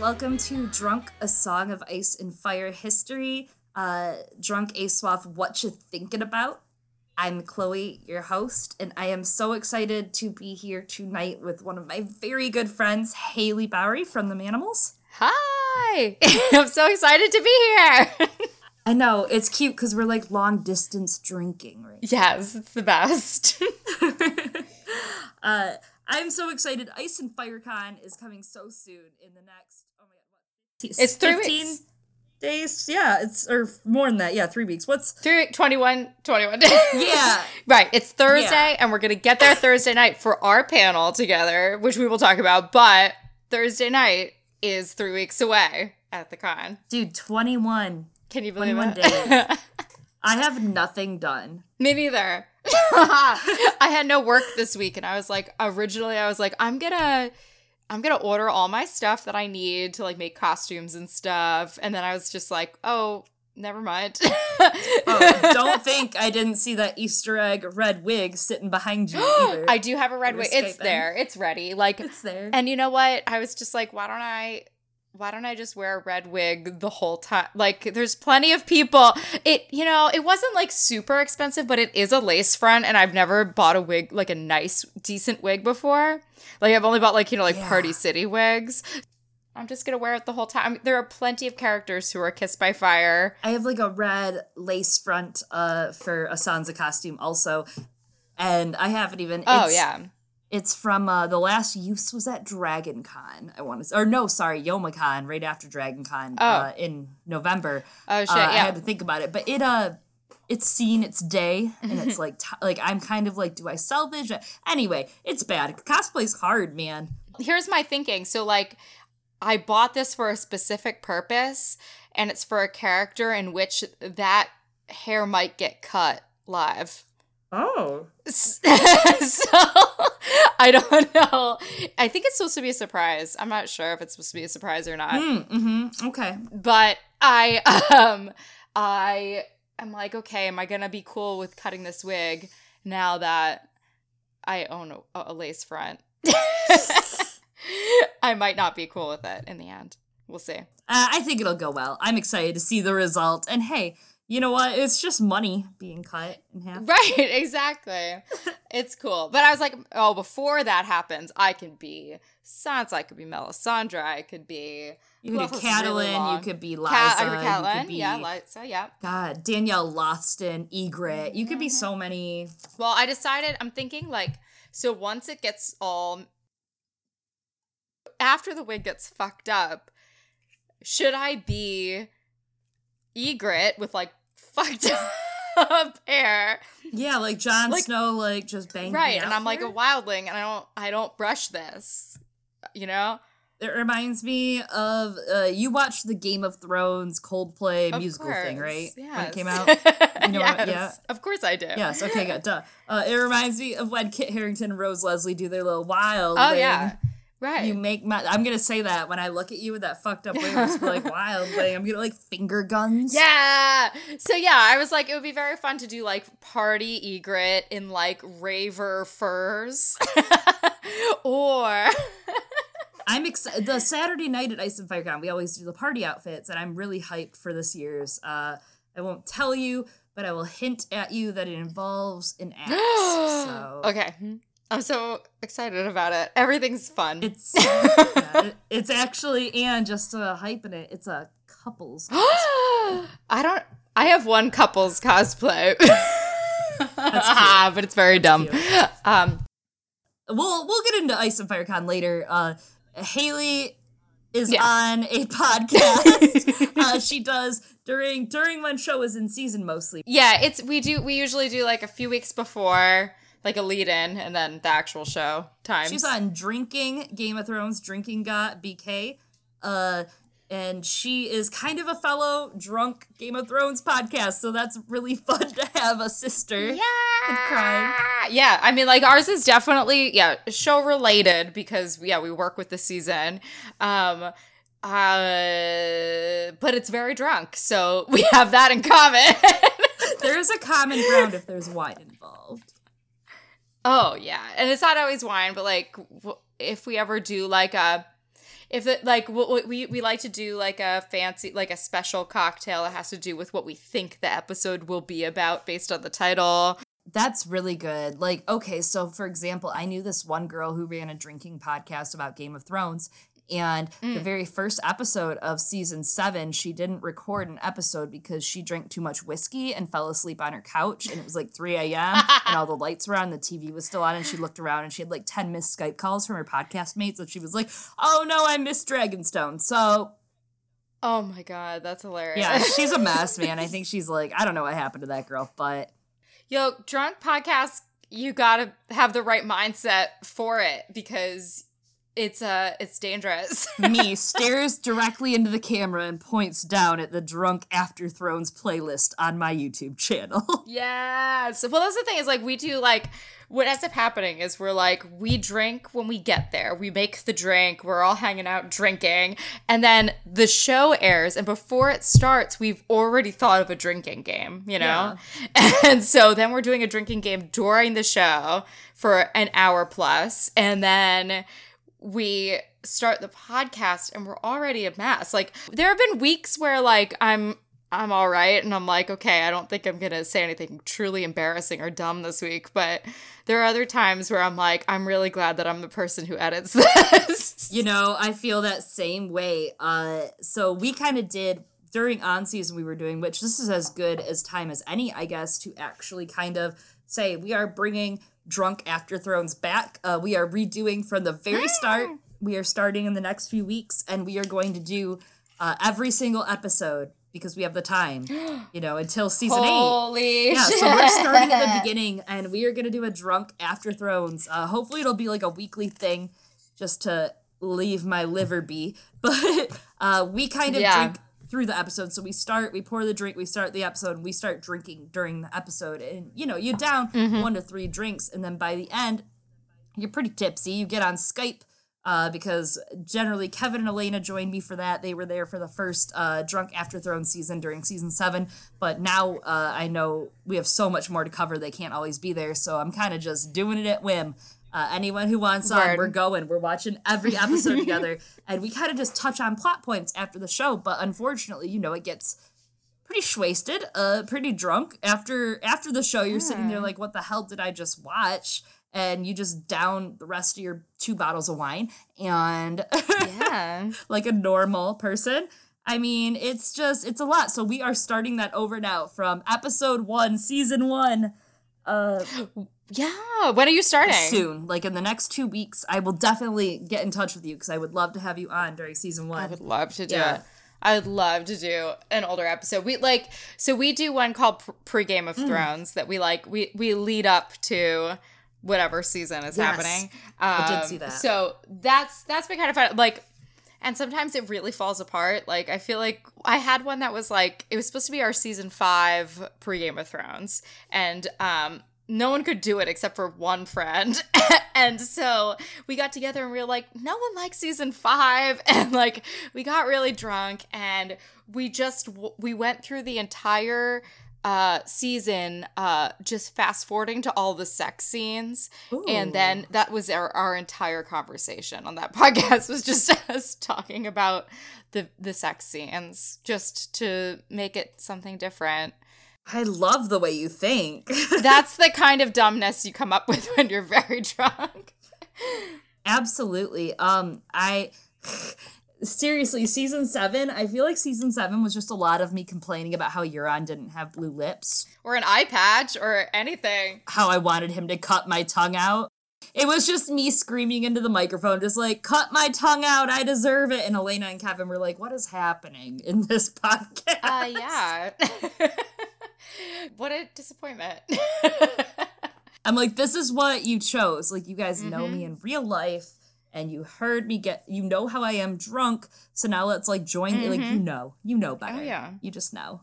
Welcome to Drunk, a Song of Ice and Fire History. Uh, Drunk ASOIAF, what you thinking about? I'm Chloe, your host, and I am so excited to be here tonight with one of my very good friends, Haley Bowery from the Manimals. Hi! I'm so excited to be here. I know, it's cute because we're like long distance drinking, right? Yes, it's the best. uh, I'm so excited. Ice and Fire Con is coming so soon in the next, oh my god, what? It's three weeks. days. Yeah, it's, or more than that. Yeah, three weeks. What's, Three, 21, 21 yeah. right, it's Thursday, Yeah. and we're going to get there Thursday night for our panel together, which we will talk about, but Thursday night is three weeks away at the con. Dude, 21. Can you believe 21 it? I have nothing done. Me neither. I had no work this week and I was like originally I was like I'm going to I'm going to order all my stuff that I need to like make costumes and stuff and then I was just like, "Oh, never mind." Oh, don't think I didn't see that Easter egg red wig sitting behind you either. I do have a red You're wig. It's there. It's ready. Like it's there. and you know what? I was just like, "Why don't I why don't I just wear a red wig the whole time? Like, there's plenty of people. It, you know, it wasn't like super expensive, but it is a lace front, and I've never bought a wig, like a nice, decent wig before. Like, I've only bought like, you know, like Yeah. Party City wigs. I'm just gonna wear it the whole time. There are plenty of characters who are kissed by fire. I have like a red lace front uh for a Sansa costume also. And I haven't even Oh, yeah. It's from uh the last use was at Dragon Con, I want to or no, sorry, Youmacon, right after Dragon Con Oh. uh, in November. Oh, shit. Uh, I had to think about it, but it uh, it's seen its day, and it's like t- like I'm kind of like, do I salvage it? Anyway, it's bad. Cosplay's hard, man. here's my thinking. So like I bought this for a specific purpose and it's for a character in which that hair might get cut live. Oh, so I don't know. I think it's supposed to be a surprise. I'm not sure if it's supposed to be a surprise or not. mm-hmm. Okay. But I um I am like, okay, am I gonna be cool with cutting this wig now that I own a, a lace front? I might not be cool with it in the end. We'll see. Uh, I think it'll go well. I'm excited to see the result. And hey, you know what? It's just money being cut in half. Right, exactly. it's cool. But I was like, oh, before that happens, I can be Sansa, I could be Melisandre, I could be You could be is really Catelyn. you could be Lysa. Cat, I could be you could be, Yeah, so yeah. God, Danelle Lothston, Ygritte. You could be Mm-hmm. so many. Well, I decided I'm thinking like so once it gets all after the wig gets fucked up, should I be Ygritte with like fucked up hair? Yeah, like Jon Like- Snow, like just banging. Right. And I'm like a wildling and I don't I don't brush this. You know? It reminds me of uh, you watched the Game of Thrones Coldplay Of musical thing, course, right? When it came out. You know what? yes, Yeah. Of course I do. Yes. Okay. Good. Duh. Uh, it reminds me of when Kit Harington and Rose Leslie do their little wild. Oh thing. yeah. Right. You make my. I'm gonna say that when I look at you with that fucked up wig, I'm just like wild thing. I'm gonna like finger guns. Yeah. So yeah, I was like, it would be very fun to do like party Ygritte in like raver furs, or I'm excited. The Saturday night at Ice and Fire Con, we always do the party outfits, and I'm really hyped for this year's. Uh, I won't tell you, but I will hint at you that it involves an axe. so okay. I'm so excited about it. Everything's fun. it's yeah, it- it's actually and just uh, hyping it. It's a couples. I don't. I have one couple's cosplay, but it's very dumb. cute. Um, we'll we'll get into Ice and Fire Con later. Uh, Haley is Yeah. on a podcast. uh, she does during during when show is in season mostly. yeah, it's we do. We usually do like a few weeks before, like a lead in, and then the actual show time. She's on Drinking Game of Thrones, Drinking GoT BK. Uh, and she is kind of a fellow drunk Game of Thrones podcast, so that's really fun to have a sister. crime. Yeah, I mean, like ours is definitely yeah show related because yeah we work with the season, um, uh, but it's very drunk, so we have that in common. There is a common ground if there's wine involved. Oh yeah, and it's not always wine, but like if we ever do like a. if it like what we we like to do like a fancy like a special cocktail that has to do with what we think the episode will be about based on the title. That's really good. Like, okay, so for example, I knew this one girl who ran a drinking podcast about Game of Thrones, and mm. the very first episode of season seven, she didn't record an episode because she drank too much whiskey and fell asleep on her couch. And it was like 3 a.m. and all the lights were on, the TV was still on. And she looked around and she had like 10 missed Skype calls from her podcast mates. And she was like, oh no, I missed Dragonstone. So. Oh my God, that's hilarious. Yeah, she's a mess, man. I think she's like, I don't know what happened to that girl, but. Yo, drunk podcast, you gotta have the right mindset for it because it's uh it's dangerous. Me stares directly into the camera and points down at the drunk after thrones playlist on my YouTube channel. yes. Well that's the thing is like we do like what ends up happening is we're like we drink when we get there. We make the drink, we're all hanging out drinking, and then the show airs and before it starts, we've already thought of a drinking game, you know? Yeah. And so then we're doing a drinking game during the show for an hour plus and then we start the podcast and we're already a mess. Like there have been weeks where like I'm I'm all right and I'm like, okay, I don't think I'm going to say anything truly embarrassing or dumb this week, but there are other times where I'm like, I'm really glad that I'm the person who edits this. You know, I feel that same way. Uh so we kind of did during on season we were doing, which this is as good as time as any, I guess, to actually kind of say we are bringing Drunk After Thrones back. Uh, we are redoing from the very start. We are starting in the next few weeks, and we are going to do uh, every single episode because we have the time, you know, until season Holy eight. Yeah, so we're starting at the beginning, and we are going to do a Drunk After Thrones. Uh, hopefully, it'll be like a weekly thing, just to leave my liver be. But uh, we kind of yeah. drink through the episode. So we start, we pour the drink, we start the episode, and we start drinking during the episode. And you know, you down mm-hmm. one to three drinks, and then by the end, you're pretty tipsy. You get on Skype. Uh, because generally Kevin and Elena joined me for that. They were there for the first uh, Drunk After Thrones season during season seven, but now uh, I know we have so much more to cover. They can't always be there, so I'm kind of just doing it at whim. Uh, anyone who wants on, we're going. We're watching every episode together, and we kind of just touch on plot points after the show. But unfortunately, you know, it gets pretty wasted, uh, pretty drunk after after the show. You're yeah. sitting there like, what the hell did I just watch? And you just down the rest of your two bottles of wine, and yeah, like a normal person. I mean, it's just it's a lot. So we are starting that over now from episode one, season one. Uh, yeah. When are you starting? Soon. Like in the next two weeks, I will definitely get in touch with you because I would love to have you on during season one. I would love to do yeah. it. I would love to do an older episode. We like so we do one called pre Game of mm. Thrones that we like we we lead up to whatever season is yes. happening. Um, I did see um, that. So that's that's been kind of fun. Like, and sometimes it really falls apart. Like I feel like I had one that was like it was supposed to be our season five pre Game of Thrones, and um no one could do it except for one friend. and so we got together and we were like, no one likes season five. And like, we got really drunk and we just, we went through the entire uh season uh just fast forwarding to all the sex scenes Ooh. and then that was our, our entire conversation on that podcast was just us talking about the the sex scenes just to make it something different I love the way you think. That's the kind of dumbness you come up with when you're very drunk. Absolutely. Um I seriously, season 7, I feel like season 7 was just a lot of me complaining about how Euron didn't have blue lips or an eye patch or anything. How I wanted him to cut my tongue out. It was just me screaming into the microphone, just like, cut my tongue out, I deserve it. And Elena and Kevin were like, what is happening in this podcast? Uh, yeah. what a disappointment. I'm like, this is what you chose. Like, you guys mm-hmm. know me mm-hmm. in real life and you heard me get, you know how I am drunk. So now let's like join, mm-hmm. like, you mm-hmm. know, you know better. Oh, yeah. You just know.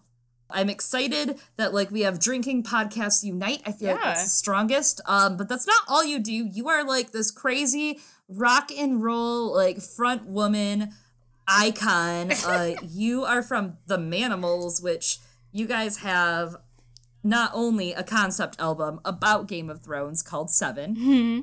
I'm excited that like we have drinking podcasts unite. I feel yeah. like that's the strongest. Um, but that's not all you do. You are like this crazy rock and roll like front woman icon. Uh, you are from the Manimals, which you guys have not only a concept album about Game of Thrones called 7 mm-hmm.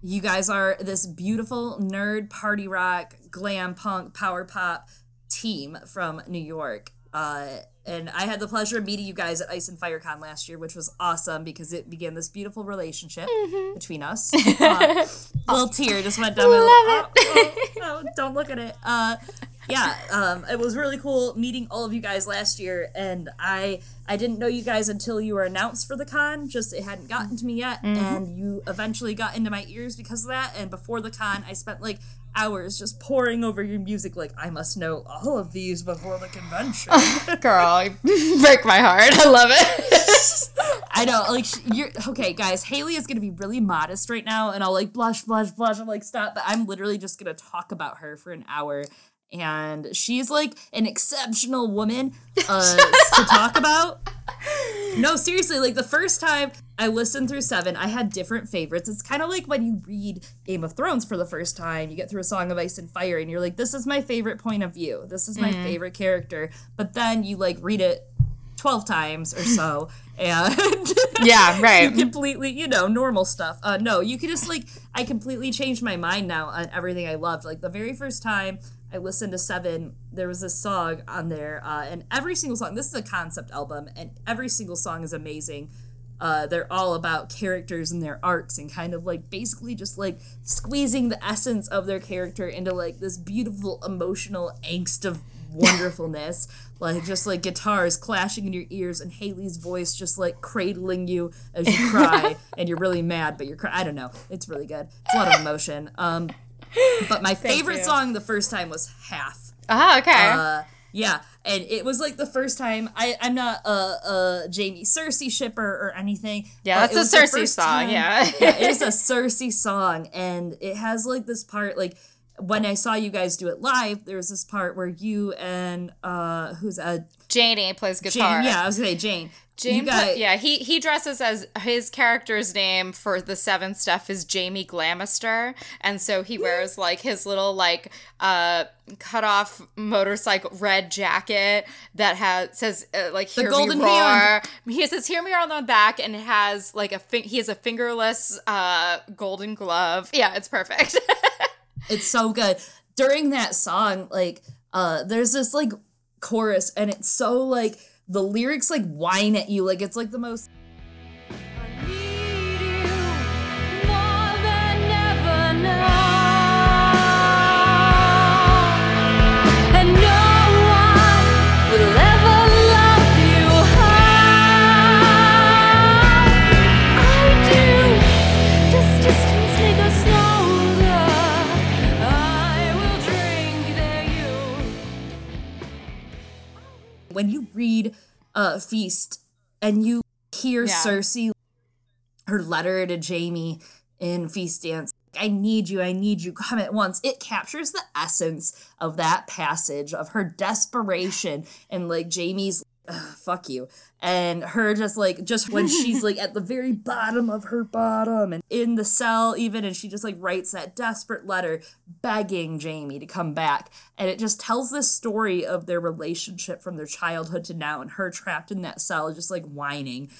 You guys are this beautiful nerd party rock, glam punk, power pop team from New York. Uh, and I had the pleasure of meeting you guys at Ice and FireCon last year, which was awesome because it began this beautiful relationship mm-hmm. between us. Uh, little tear just went down. Love my, it. Oh, oh, oh, don't look at it. Uh, yeah, um, it was really cool meeting all of you guys last year, and I I didn't know you guys until you were announced for the con. Just it hadn't gotten to me yet, mm-hmm. and you eventually got into my ears because of that. And before the con, I spent like hours just poring over your music like I must know all of these before the convention. Girl, you break my heart. I love it. I know, like you're okay, guys. Haley is gonna be really modest right now, and I'll like blush, blush, blush. I'm like, stop. But I'm literally just gonna talk about her for an hour and she's like an exceptional woman uh, to talk about. No, seriously, like the first time I listened through seven, I had different favorites. It's kind of like when you read Game of Thrones for the first time, you get through a Song of Ice and Fire, and you're like, this is my favorite point of view. This is my mm. favorite character. But then you like read it 12 times or so and yeah right you completely you know normal stuff uh no you could just like i completely changed my mind now on everything i loved like the very first time I listened to Seven. There was a song on there, uh, and every single song. This is a concept album, and every single song is amazing. Uh, they're all about characters and their arcs, and kind of like basically just like squeezing the essence of their character into like this beautiful emotional angst of wonderfulness. like just like guitars clashing in your ears, and Haley's voice just like cradling you as you cry, and you're really mad, but you're cry- I don't know. It's really good. It's a lot of emotion. Um, but my favorite song the first time was Half. Ah, okay. Uh, yeah, and it was like the first time. I I'm not a, a Jaime Cersei shipper or anything. Yeah, that's a Cersei song. Time, yeah, yeah, it is a Cersei song, and it has like this part like when I saw you guys do it live, there was this part where you and uh who's a Janie plays guitar. Jane, yeah, I was gonna say Jane. Jane, got, yeah, he he dresses as his character's name for the seven stuff is Jamie Glamister, and so he wears like his little like uh cut off motorcycle red jacket that has says uh, like the golden me roar. He says "Hear me roar" on the back, and has like a fi- he has a fingerless uh golden glove. Yeah, it's perfect. it's so good during that song. Like, uh, there's this like chorus, and it's so like the lyrics like whine at you like it's like the most when you read uh, Feast and you hear yeah. Cersei, her letter to Jaime in Feast Dance, I need you, I need you, come at once. It captures the essence of that passage of her desperation and like Jaime's fuck you. And her just like just when she's like at the very bottom of her bottom and in the cell even and she just like writes that desperate letter begging Jamie to come back. And it just tells this story of their relationship from their childhood to now and her trapped in that cell just like whining.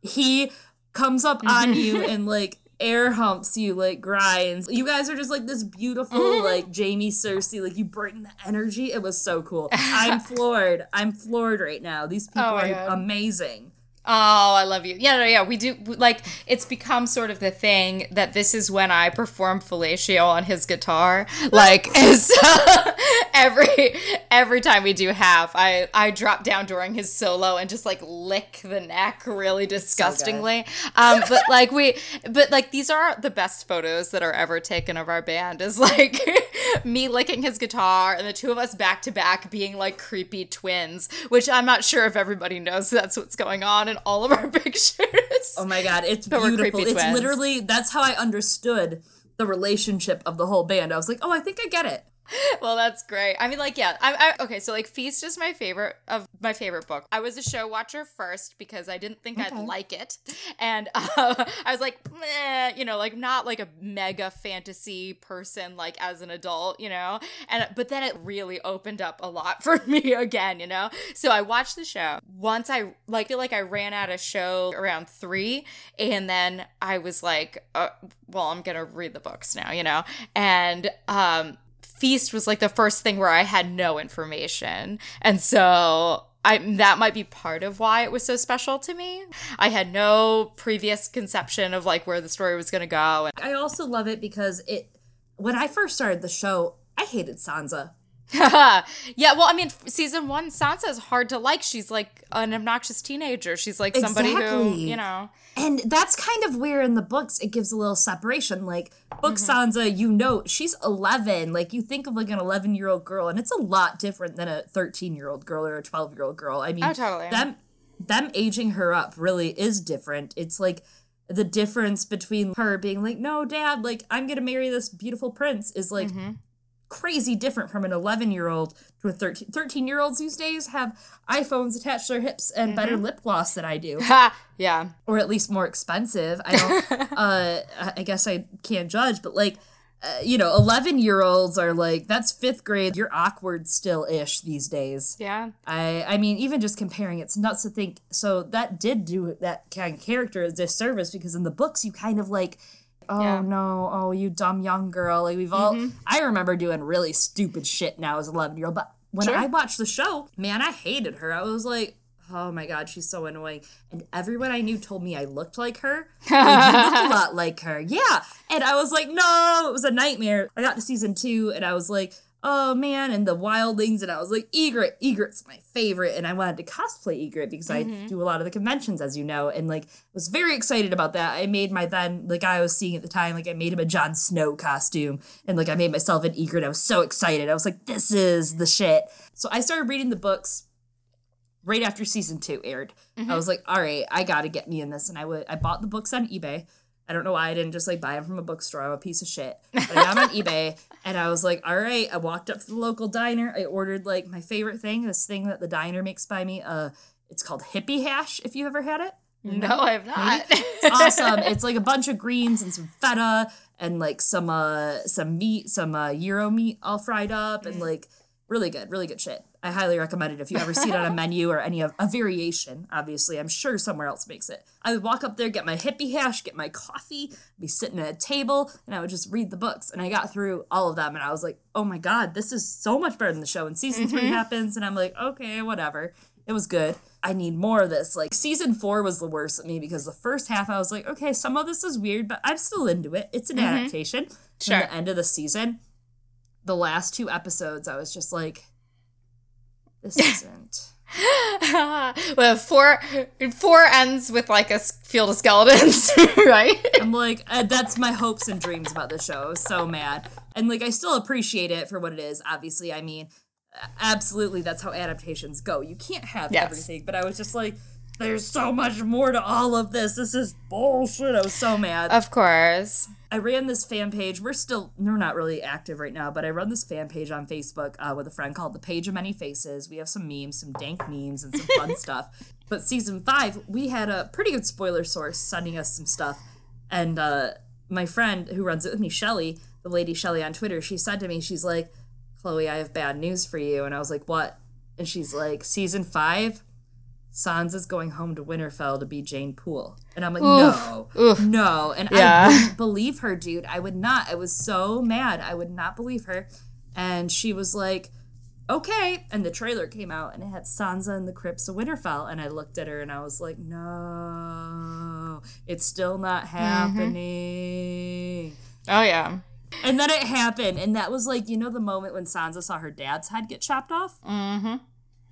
He comes up on you and like air humps you like grinds. You guys are just like this beautiful like Jamie Cersei. Like you bring the energy. It was so cool. I'm floored. I'm floored right now. These oh people oh are God. amazing. Oh, I love you. Yeah, no, yeah, we do. Like, it's become sort of the thing that this is when I perform fellatio on his guitar. Like, every every time we do half, I I drop down during his solo and just like lick the neck really disgustingly. So um, but like we, but like these are the best photos that are ever taken of our band. Is like me licking his guitar and the two of us back to back being like creepy twins, which I'm not sure if everybody knows that's what's going on all of our pictures. Oh my god, it's beautiful. It's twins. literally that's how I understood the relationship of the whole band. I was like, oh, I think I get it. well, that's great. I mean, like, yeah. I, I, okay, so like, Feast is my favorite of my favorite book. I was a show watcher first because I didn't think okay. I'd like it, and uh, I was like, Meh, you know, like not like a mega fantasy person like as an adult, you know. And but then it really opened up a lot for me again, you know. So I watched the show. Once I like feel like I ran out of show around three, and then I was like, uh, well, I'm gonna read the books now, you know, and um Feast was like the first thing where I had no information. And so I that might be part of why it was so special to me. I had no previous conception of like where the story was going to go. I also love it because it when I first started the show, I hated Sansa. yeah, well, I mean, season one, Sansa is hard to like. She's like an obnoxious teenager. She's like somebody exactly. who, you know. And that's kind of where in the books it gives a little separation. Like, book mm-hmm. Sansa, you know, she's 11. Like, you think of like an 11 year old girl, and it's a lot different than a 13 year old girl or a 12 year old girl. I mean, oh, totally. them, them aging her up really is different. It's like, the difference between her being like, no, dad, like, I'm gonna marry this beautiful prince is like mm-hmm crazy different from an 11 year old to a 13 13 year olds these days have iPhones attached to their hips and mm-hmm. better lip gloss than I do. yeah. Or at least more expensive. I don't uh I guess I can't judge, but like uh, you know, 11 year olds are like that's 5th grade. You're awkward still ish these days. Yeah. I I mean even just comparing it's nuts to think so that did do that kind of character a disservice because in the books you kind of like oh yeah. no, oh you dumb young girl. Like we've all mm-hmm. I remember doing really stupid shit now as 11 year old, but when sure. I watched the show, man, I hated her. I was like, oh my god, she's so annoying. And everyone I knew told me I looked like her. Like, you look a lot like her. Yeah. And I was like, no, it was a nightmare. I got to season two and I was like, oh man, and the wildlings, and I was like, Ygritte, Ygritte's my favorite, and I wanted to cosplay Egret because mm-hmm. I do a lot of the conventions, as you know, and like was very excited about that. I made my then the guy I was seeing at the time, like I made him a Jon Snow costume, and like I made myself an Ygritte. I was so excited. I was like, this is the shit. So I started reading the books right after season two aired. Mm-hmm. I was like, all right, I gotta get me in this, and I would I bought the books on eBay. I don't know why I didn't just like buy them from a bookstore. I'm a piece of shit. But I got them on eBay and I was like, all right. I walked up to the local diner. I ordered like my favorite thing, this thing that the diner makes by me. Uh, it's called hippie hash. If you ever had it. No, I have not. it's awesome. It's like a bunch of greens and some feta and like some uh some meat, some uh gyro meat all fried up and mm. like really good, really good shit. I highly recommend it if you ever see it on a menu or any of a variation. Obviously, I'm sure somewhere else makes it. I would walk up there, get my hippie hash, get my coffee, be sitting at a table, and I would just read the books. And I got through all of them, and I was like, "Oh my god, this is so much better than the show." And season mm-hmm. three happens, and I'm like, "Okay, whatever." It was good. I need more of this. Like season four was the worst of me because the first half I was like, okay, some of this is weird, but I'm still into it. It's an mm-hmm. adaptation. Sure. And the end of the season, the last two episodes, I was just like, this isn't. well, four four ends with like a field of skeletons, right? I'm like, uh, that's my hopes and dreams about the show. so mad, and like I still appreciate it for what it is. Obviously, I mean, absolutely, that's how adaptations go. You can't have yes. everything, but I was just like, there's so much more to all of this. This is bullshit. I was so mad. Of course. I ran this fan page. We're still we're not really active right now, but I run this fan page on Facebook uh, with a friend called the Page of Many Faces. We have some memes, some dank memes, and some fun stuff. But season five, we had a pretty good spoiler source sending us some stuff, and uh, my friend who runs it with me, Shelly, the lady Shelly on Twitter, she said to me, she's like, "Chloe, I have bad news for you," and I was like, "What?" And she's like, "Season five, Sansa's going home to Winterfell to be Jeyne Poole. And I'm like, Oof. no, Oof. no. And yeah. I wouldn't believe her, dude. I would not. I was so mad. I would not believe her. And she was like, okay. And the trailer came out and it had Sansa in the crypts of Winterfell. And I looked at her and I was like, no, it's still not mm-hmm. happening. Mm-hmm. Oh, yeah. And then it happened. And that was like, you know, the moment when Sansa saw her dad's head get chopped off? Mm hmm.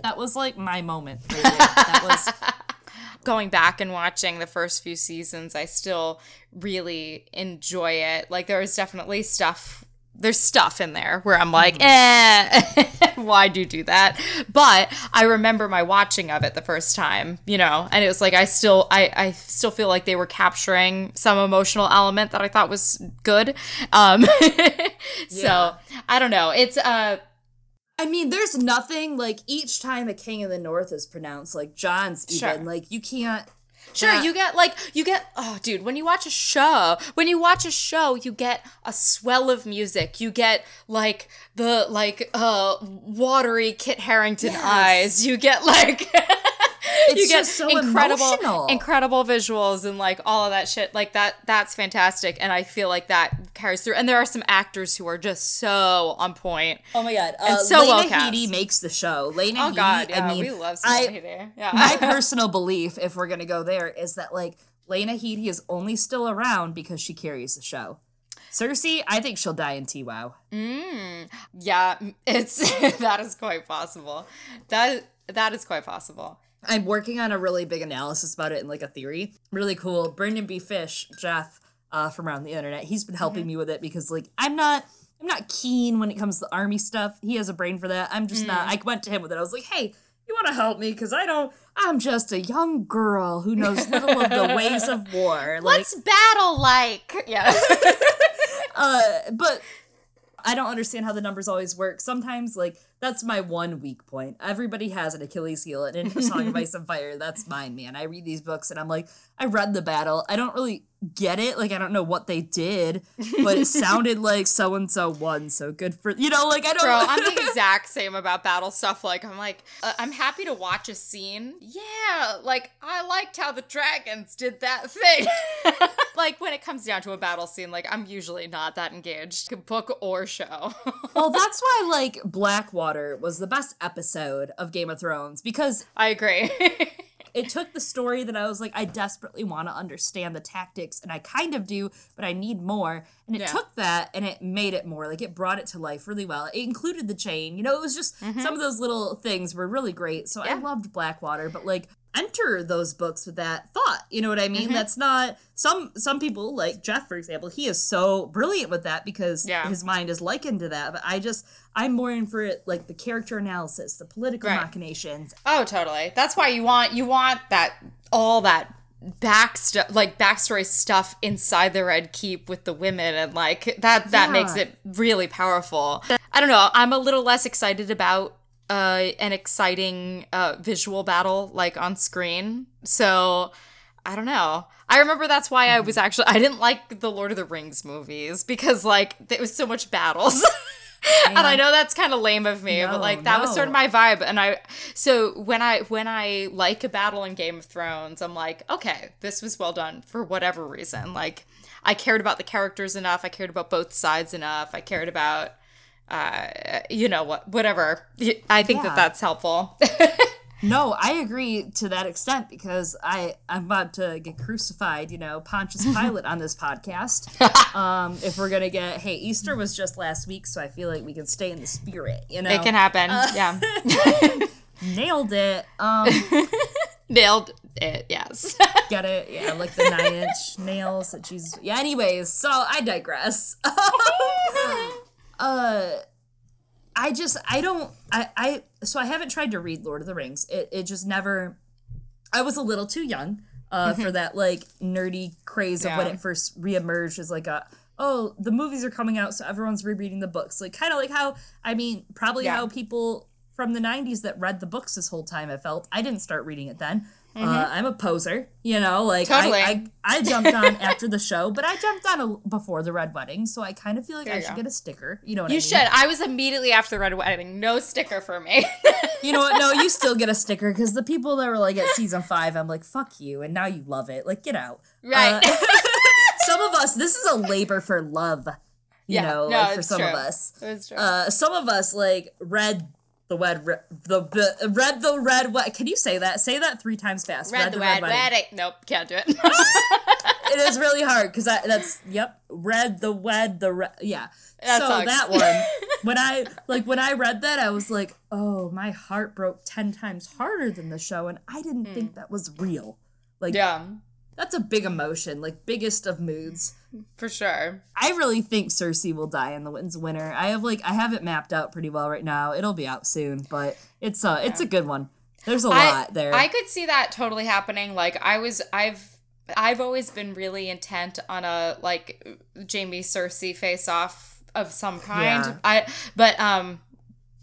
That was like my moment. Right that was going back and watching the first few seasons. I still really enjoy it. Like there was definitely stuff there's stuff in there where I'm like, eh, why do you do that? But I remember my watching of it the first time, you know, and it was like I still I I still feel like they were capturing some emotional element that I thought was good. Um, so I don't know. It's uh. I mean, there's nothing like each time a king in the north is pronounced, like John's even Sure. like you can't. Sure, you get like you get oh dude, when you watch a show, when you watch a show, you get a swell of music. You get like the like uh watery Kit Harington Yes. eyes. You get like you get so incredible emotional. incredible visuals and like all of that shit. Like that that's fantastic and I feel like that carries through. And there are some actors who are just so on point. Oh my god! Uh, And so Lena well cast. Headey makes the show. Lena Oh Headey, god, yeah, I mean, we love I- Headey. Yeah. my personal belief, if we're gonna go there, is that like Lena Headey is only still around because she carries the show. Cersei, I think she'll die in T-Wow. Mm, yeah, it's that is quite possible. That that is quite possible. I'm working on a really big analysis about it in like a theory. Really cool. Brynden B. Fish, Jeff, uh, from around the internet, he's been helping Mm-hmm. me with it because like I'm not I'm not keen when it comes to army stuff. He has a brain for that. I'm just Mm. not. I went to him with it. I was like, hey, you want to help me? Because I don't. I'm just a young girl who knows little of the ways of war. Like, What's battle like? Yeah. uh, but I don't understand how the numbers always work. Sometimes, like, that's my one weak point. Everybody has an Achilles heel, and in Song of Ice and Fire, that's mine, man. I read these books, and I'm like, I read the battle. I don't really get it. Like, I don't know what they did, but it sounded like so and so won. So good for you know. Like, I don't. Bro, I'm the exact same about battle stuff. Like, I'm like, uh, I'm happy to watch a scene. Yeah, like, I liked how the dragons did that thing. like, when it comes down to a battle scene, like, I'm usually not that engaged, book or show. well, that's why like Blackwater was the best episode of Game of Thrones because I agree. it took the story that I was like, I desperately want to understand the tactics, and I kind of do, but I need more. And it Yeah. took that and it made it more. Like it brought it to life really well. It included the chain. You know, it was just some of those little things were really great. So I Mm-hmm. Loved Blackwater, but like enter those books with that thought. You know what I Mm-hmm. mean? That's not some some people like Jeff, for example, he is so brilliant with that because Yeah. his mind is likened to that. But I just I'm more in for it like the character analysis, the political Right. machinations, Oh, totally. That's why you want you want that all that back stuff like backstory stuff inside the red keep with the women and like that that Yeah. makes it really powerful i don't know i'm a little less excited about uh an exciting uh visual battle like on screen so i don't know i remember that's why i was actually i didn't like the lord of the rings movies because like there was so much battles and I know that's kind of lame of me, but like that was sort of my vibe. And I, so when I when I like a battle in Game of Thrones, I'm like, okay, this was well done for whatever reason. Like I cared about the characters enough. I cared about both sides enough. I cared about, uh, you know what, whatever. I think Yeah. that that's helpful. No, I agree to that extent because I I'm about to get crucified, you know, Pontius Pilate on this podcast. Um, if we're gonna get, hey, Easter was just last week, so I feel like we can stay in the spirit, you know. it can happen. Uh, yeah, Nailed it. Um, nailed it. Yes. get it? Yeah, like the nine inch nails that Jesus. Yeah. Anyways, so I digress. Uh, I just I don't I I so I haven't tried to read Lord of the Rings. It it just never. I was a little too young uh, for that like nerdy craze of when it first reemerged as like a oh the movies are coming out so everyone's rereading the books like kind of like how I mean probably Yeah. how people from the 90s that read the books this whole time I felt I didn't start reading it then uh, I'm a poser you know like Mm-hmm. Totally. I, I I jumped on after the show but I jumped on a, before the red wedding so I kind of feel like There I should go. get a sticker you know what you I mean should. I was immediately after the red wedding. No sticker for me. You know what? No, you still get a sticker because the people that were like at season five, I'm like, fuck you, and now you love it. Like, get out. Right. Uh, some of us, this is a labor for love. You Yeah, know, no, like for some of true. us. It's true. Uh, some of us like read the red, re- the, the read the red. What can you say that? Say that three times fast. Red the red wedding. wedding. Nope, can't do it. It is really hard because that's yep. red the wed the red yeah. That so sucks. that one when I like when I read that I was like, oh, my heart broke ten times harder than the show, and I didn't think hmm. that was real. Like yeah. that's a big emotion, like biggest of moods. For sure. I really think Cersei will die in the Winds Winter. I have like I have it mapped out pretty well right now. It'll be out soon, but it's a it's a good one. There's a I, lot there. I could see that totally happening. Like I was, I've, I've always been really intent on a like Jamie Cersei face off of some kind. Yeah. I, but um,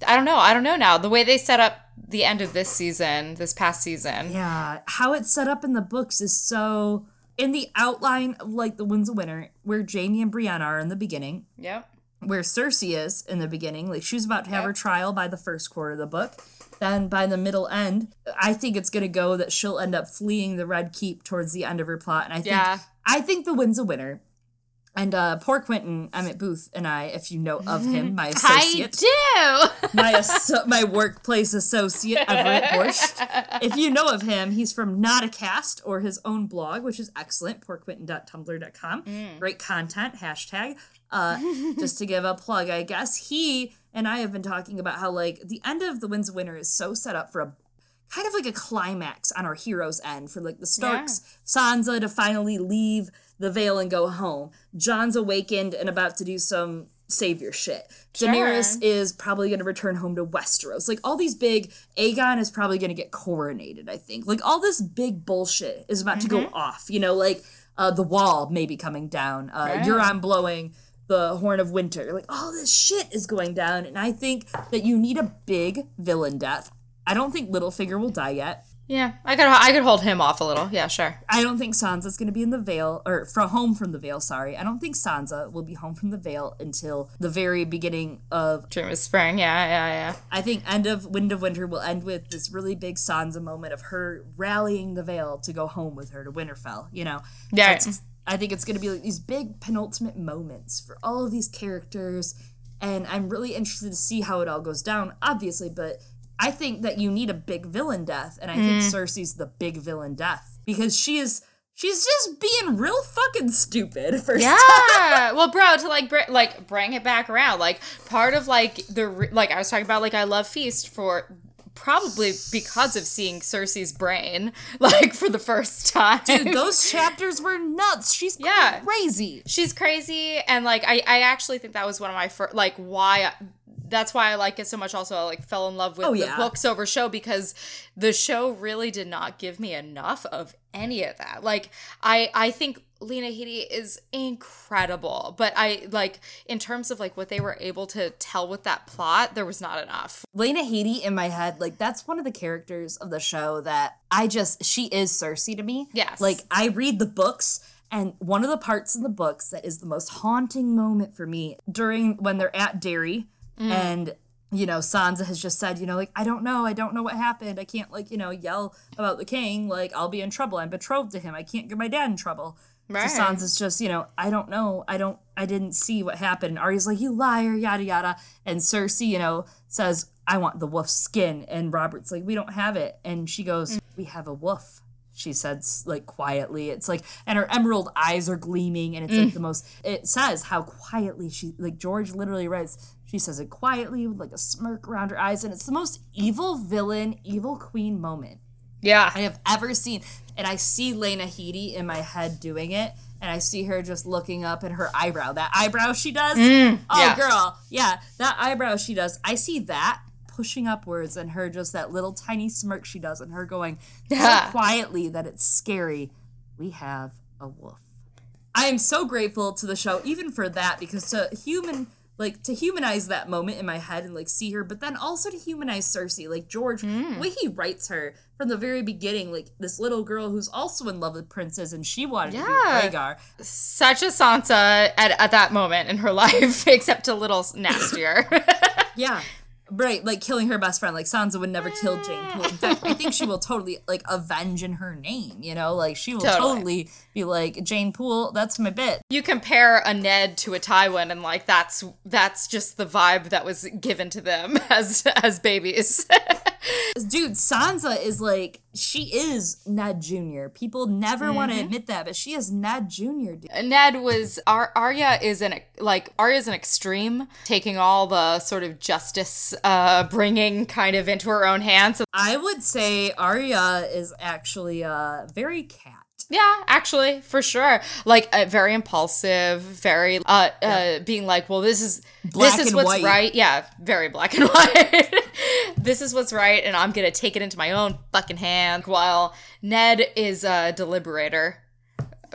I don't know. I don't know now. The way they set up the end of this season, this past season. yeah, how it's set up in the books is so in the outline of like the Winds of Winter, where Jamie and Brienne are in the beginning, Yep. where Cersei is in the beginning. Like she's about to have Yep. her trial by the first quarter of the book. Then by the middle end, I think it's gonna go that she'll end up fleeing the Red Keep towards the end of her plot. And I think Yeah. I think the Winds of Winter. And uh poor Quentyn Emmett Booth and I, if you know of him, my associate. I do. my asso- my workplace associate Everett Borscht. If you know of him, he's from Not a Cast or his own blog, which is excellent. Poorquentyn.tumblr.com. Great content. Hashtag. Uh, just to give a plug, I guess he and I have been talking about how like the end of the Winds of Winter is so set up for a kind of like a climax on our hero's end for like the Starks, Sansa to finally leave the Vale and go home. Jon's awakened and about to do some savior shit. Daenerys is probably going to return home to Westeros. Like all these big Aegon is probably going to get coronated, I think. Like all this big bullshit is about to go off, you know, like uh, the wall maybe coming down, uh, Euron blowing the Horn of Winter. Like all this shit is going down and I think that you need a big villain death. I don't think Littlefinger will die yet. Yeah, I could, I could hold him off a little. Yeah, sure. I don't think Sansa's going to be in the Vale or from home from the Vale. Sorry, I don't think Sansa will be home from the Vale until the very beginning of. Dream of Spring. Yeah, yeah, yeah. I think end of Wind of Winter will end with this really big Sansa moment of her rallying the Vale to go home with her to Winterfell. You know, Yeah. I think it's going to be like these big penultimate moments for all of these characters, and I'm really interested to see how it all goes down. Obviously, but I think that you need a big villain death, and I think mm. Cersei's the big villain death because she is she's just being real fucking stupid for Yeah. well, bro, to like br- like bring it back around, like part of like the re- like I was talking about, like I love Feast for probably because of seeing Cersei's brain like for the first time. Dude, those chapters were nuts. She's Yeah. crazy. she's crazy and like I, I actually think that was one of my first like why that's why I like it so much also I like fell in love with Oh, the books over show because the show really did not give me enough of any of that like I I think Lena Headey is incredible but I like in terms of like what they were able to tell with that plot there was not enough Lena Headey in my head, like that's one of the characters of the show that I just she is Cersei to me. Yes. Like I read the books and one of the parts in the books that is the most haunting moment for me during when they're at Darry Mm-hmm. and you know Sansa has just said, you know, like I don't know, I don't know what happened. I can't like, you know, yell about the king, like I'll be in trouble. I'm betrothed to him. I can't get my dad in trouble. Right. So Sansa's just, you know, I don't know. I don't I didn't see what happened. And Arya's like, you liar, yada yada. And Cersei, you know, says, I want the wolf's skin. And Robert's like, we don't have it. And she goes, mm. We have a wolf. She says like quietly. It's like and her emerald eyes are gleaming and it's like the most it says how quietly she like George literally writes she says it quietly with like a smirk around her eyes and it's the most evil villain, evil queen moment yeah I have ever seen. And I see Lena Headey in my head doing it, and I see her just looking up and her eyebrow. That eyebrow she does. oh, Mm, yeah. girl. Yeah, that eyebrow she does. I see that pushing upwards and her just that little tiny smirk she does, and her going so quietly that it's scary. We have a wolf. I am so grateful to the show, even for that, because to human like to humanize that moment in my head and like see her, but then also to humanize Cersei. Like George, hmm. the way he writes her from the very beginning, like this little girl who's also in love with princes and she wanted Yeah. to be Rhaegar. such a Sansa at, at that moment in her life except a little nastier Yeah. Right, like killing her best friend. Like Sansa would never kill Jane ah. Poole. In fact, I think she will totally like avenge in her name. You know, like she will Totally. totally, be like Jeyne Poole. That's my bit. you compare a Ned to a Tywin, and like that's that's just the vibe that was given to them as as babies. Dude, Sansa is like she is Ned Jr. People never want to mm-hmm. admit that, but she is Ned Jr. Dude. Uh, Ned was Ar- Arya is an like Arya is an extreme, taking all the sort of justice uh, bringing kind of into her own hands. I would say Arya is actually uh very cat. Yeah, actually, for sure. Like uh, very impulsive, very uh, uh being like, "Well, this is Black this is what's white. right." Yeah, very black and white. this is what's right, and I'm gonna take it into my own fucking hand. While Ned is a deliberator,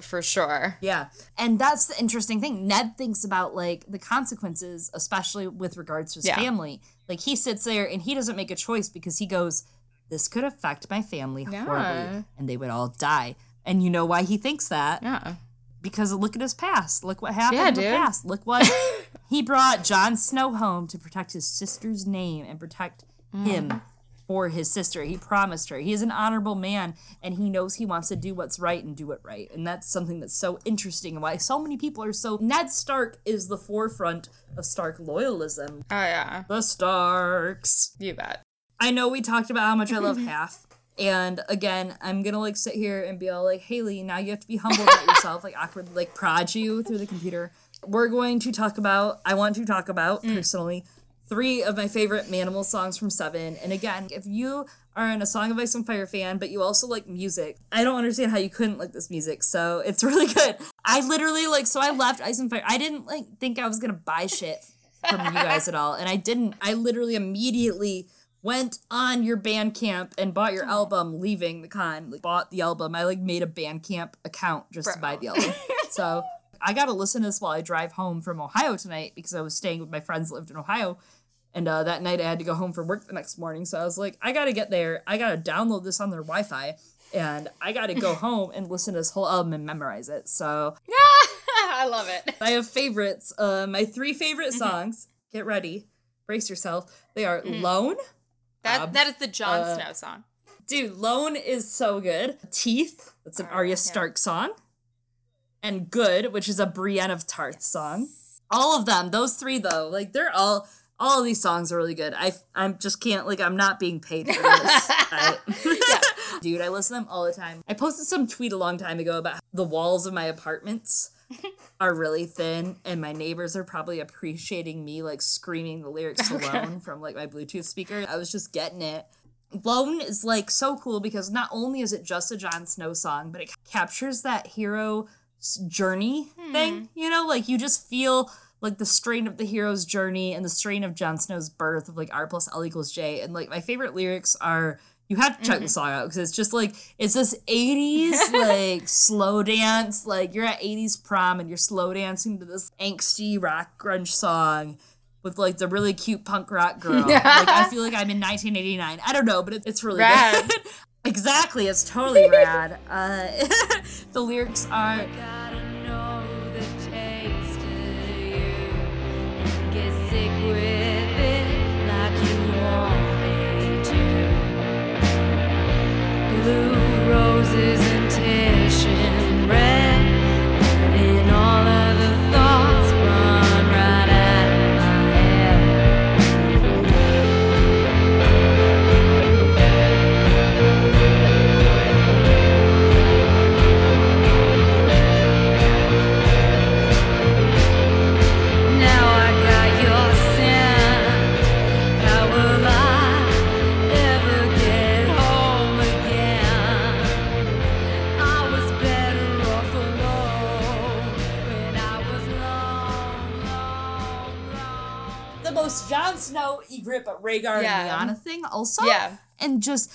for sure. Yeah. And that's the interesting thing. Ned thinks about like the consequences, especially with regards to his Yeah. family. Like he sits there and he doesn't make a choice because he goes, This could affect my family Yeah. horribly and they would all die. And you know why he thinks that? Yeah. Because look at his past. Look what happened Yeah, in the dude. past. Look what he brought Jon Snow home to protect his sister's name and protect Mm. him for his sister. He promised her. He is an honorable man and he knows he wants to do what's right and do it right. And that's something that's so interesting and why so many people are so Ned Stark is the forefront of Stark loyalism. Oh yeah. The Starks. You bet. I know we talked about how much I love half. And again, I'm gonna like sit here and be all like, Haley, now you have to be humble about yourself, like awkward, like prod you through the computer. We're going to talk about, I want to talk about mm. personally, three of my favorite Manimal songs from Seven. And again, if you are in a Song of Ice and Fire fan, but you also like music, I don't understand how you couldn't like this music. So it's really good. I literally like, so I left Ice and Fire. I didn't like think I was gonna buy shit from you guys at all. And I didn't. I literally immediately went on your Bandcamp and bought your album leaving the con. Like bought the album. I like made a Bandcamp account just to buy the album. so I gotta listen to this while I drive home from Ohio tonight because I was staying with my friends that lived in Ohio. And uh, that night I had to go home for work the next morning. So I was like, I gotta get there. I gotta download this on their Wi Fi. And I gotta go home and listen to this whole album and memorize it. So I love it. I have favorites. Uh, my three favorite songs. Get ready. Brace yourself. They are Lone. That Um, that is the Jon uh, Snow song. Dude, Lone is so good. Teeth. That's an Alright, Arya yeah. Stark song. And Good, which is a Brienne of Tarth song. All of them. Those three though, like they're all all of these songs are really good. I I'm just can't like I'm not being paid for this. I- Dude, I listen to them all the time. I posted some tweet a long time ago about how the walls of my apartments are really thin and my neighbors are probably appreciating me like screaming the lyrics to Lone from like my Bluetooth speaker. I was just getting it. Lone is like so cool because not only is it just a Jon Snow song, but it captures that hero journey hmm. thing. You know, like you just feel like the strain of the hero's journey and the strain of Jon Snow's birth of like R plus L equals J. And like my favorite lyrics are you have to check the song out because it's just like it's this 80s like slow dance. Like you're at 80s prom and you're slow dancing to this angsty rock grunge song with like the really cute punk rock girl. Like i feel like i'm in 1989 i don't know but it, it's really Rad. good exactly. It's totally rad. Uh the lyrics are Gotta Blue roses and also. Yeah. And just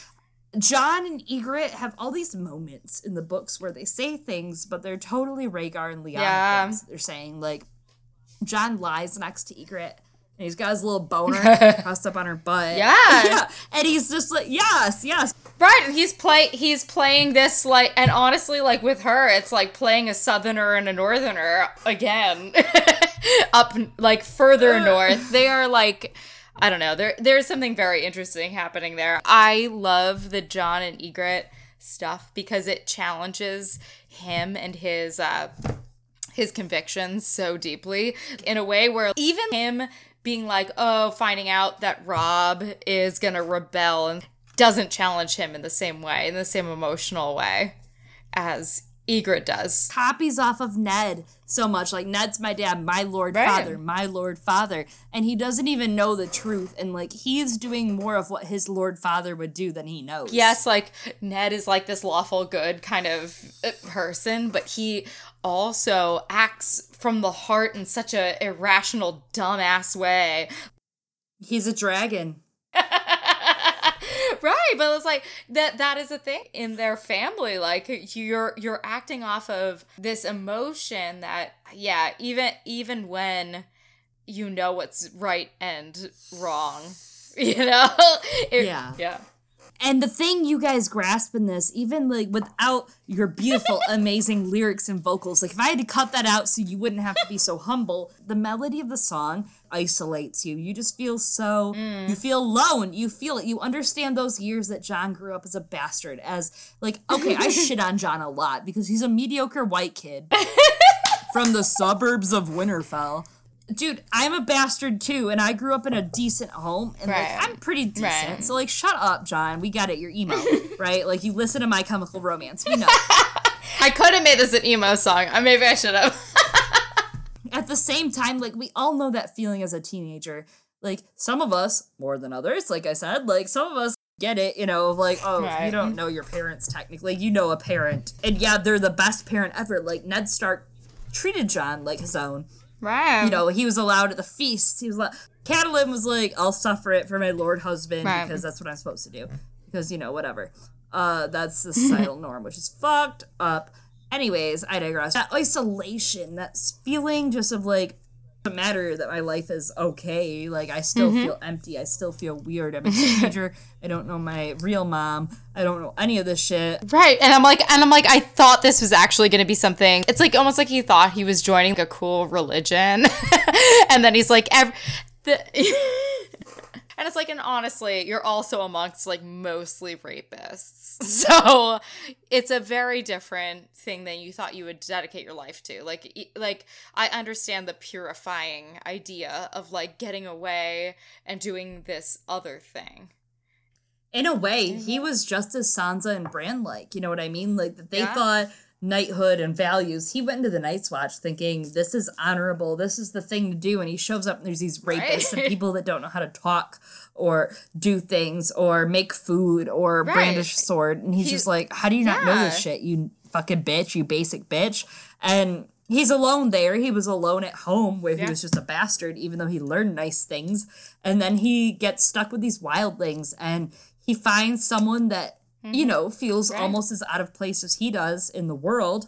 Jon and Ygritte have all these moments in the books where they say things, but they're totally Rhaegar and Lyanna Yeah. things. They're saying like Jon lies next to Ygritte. And he's got his little boner crossed up on her butt. Yeah. yeah. And he's just like, yes, yes. Right, he's play he's playing this like and honestly like with her it's like playing a southerner and a northerner again. Up like further north. They are like I don't know. There there's something very interesting happening there. I love the Jon and Ygritte stuff because it challenges him and his uh his convictions so deeply in a way where even him being like, oh, finding out that Robb is gonna rebel and doesn't challenge him in the same way, in the same emotional way as Ygritte does. copies off of Ned so much. Like Ned's my dad, my Lord Right. Father, my Lord Father, and he doesn't even know the truth. And like he's doing more of what his Lord Father would do than he knows. Yes, like Ned is like this lawful good kind of person, but he also acts from the heart in such a irrational, dumbass way. he's a dragon. right, but it's like that that is a thing in their family. Like you're you're acting off of this emotion that yeah, even even when you know what's right and wrong. You know? It- Yeah. Yeah. And the thing you guys grasp in this, even like without your beautiful, amazing lyrics and vocals, like if I had to cut that out so you wouldn't have to be so humble, the melody of the song isolates you. You just feel so, mm. you feel alone. You feel it. You understand those years that Jon grew up as a bastard, as like, okay, I shit on Jon a lot because he's a mediocre white kid from the suburbs of Winterfell. Dude, I'm a bastard too, and I grew up in a decent home, and Right. like I'm pretty decent. Right. So like, shut up, Jon. We got it. You're emo, right? Like you listen to My Chemical Romance. We know. I could have made this an emo song. Uh, Maybe I should have. At the same time, like we all know that feeling as a teenager. Like some of us more than others, like I said, like some of us get it, you know, of like, oh, you don't know your parents technically. You know a parent. And yeah, they're the best parent ever. Like Ned Stark treated Jon like his own. Right. you know, he was allowed at the feast. He was like, Catelyn was like, I'll suffer it for my lord husband Right. because that's what I'm supposed to do. Because, you know, whatever. Uh, that's the societal norm, which is fucked up. Anyways, I digress. That isolation, that feeling just of like, doesn't matter that my life is okay. Like, I still Mm-hmm. feel empty. I still feel weird. I'm a teenager. I don't know my real mom. I don't know any of this shit. Right. And I'm like and I'm like I thought this was actually going to be something. It's like almost like he thought he was joining a cool religion. and then he's like every, the And it's like and honestly, you're also amongst like mostly rapists. So it's a very different thing than you thought you would dedicate your life to. Like like I understand the purifying idea of like getting away and doing this other thing. in a way, he mm-hmm. was just as Sansa and Bran like. You know what I mean? Like that they Yeah. thought knighthood and values. He went into the Night's Watch thinking this is honorable, this is the thing to do, and he shows up and there's these rapists and people that don't know how to talk or do things or make food or Right. brandish sword, and he's He- just like, how do you not know this shit? You fucking bitch, you basic bitch, and. He's alone there. He was alone at home where he was just a bastard, even though he learned nice things. And then he gets stuck with these wildlings and he finds someone that, you know, feels Mm-hmm. Right. almost as out of place as he does in the world.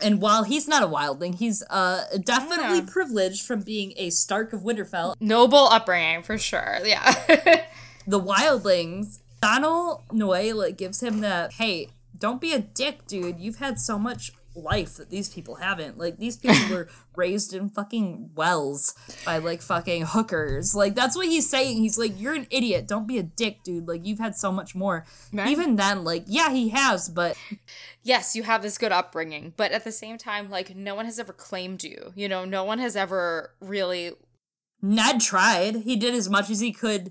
And while he's not a wildling, he's uh, definitely Yeah. privileged from being a Stark of Winterfell. Noble upbringing for sure. Yeah. The wildlings, Donal like gives him the hey, don't be a dick, dude. You've had so much life that these people haven't. Like these people were raised in fucking wells by like fucking hookers. Like that's what he's saying. He's like, you're an idiot. Don't be a dick, dude. Like you've had so much more. Right. Even then, like yeah, he has, but yes, you have this good upbringing, but at the same time, like no one has ever claimed you. You know, no one has ever really. Ned tried. He did as much as he could.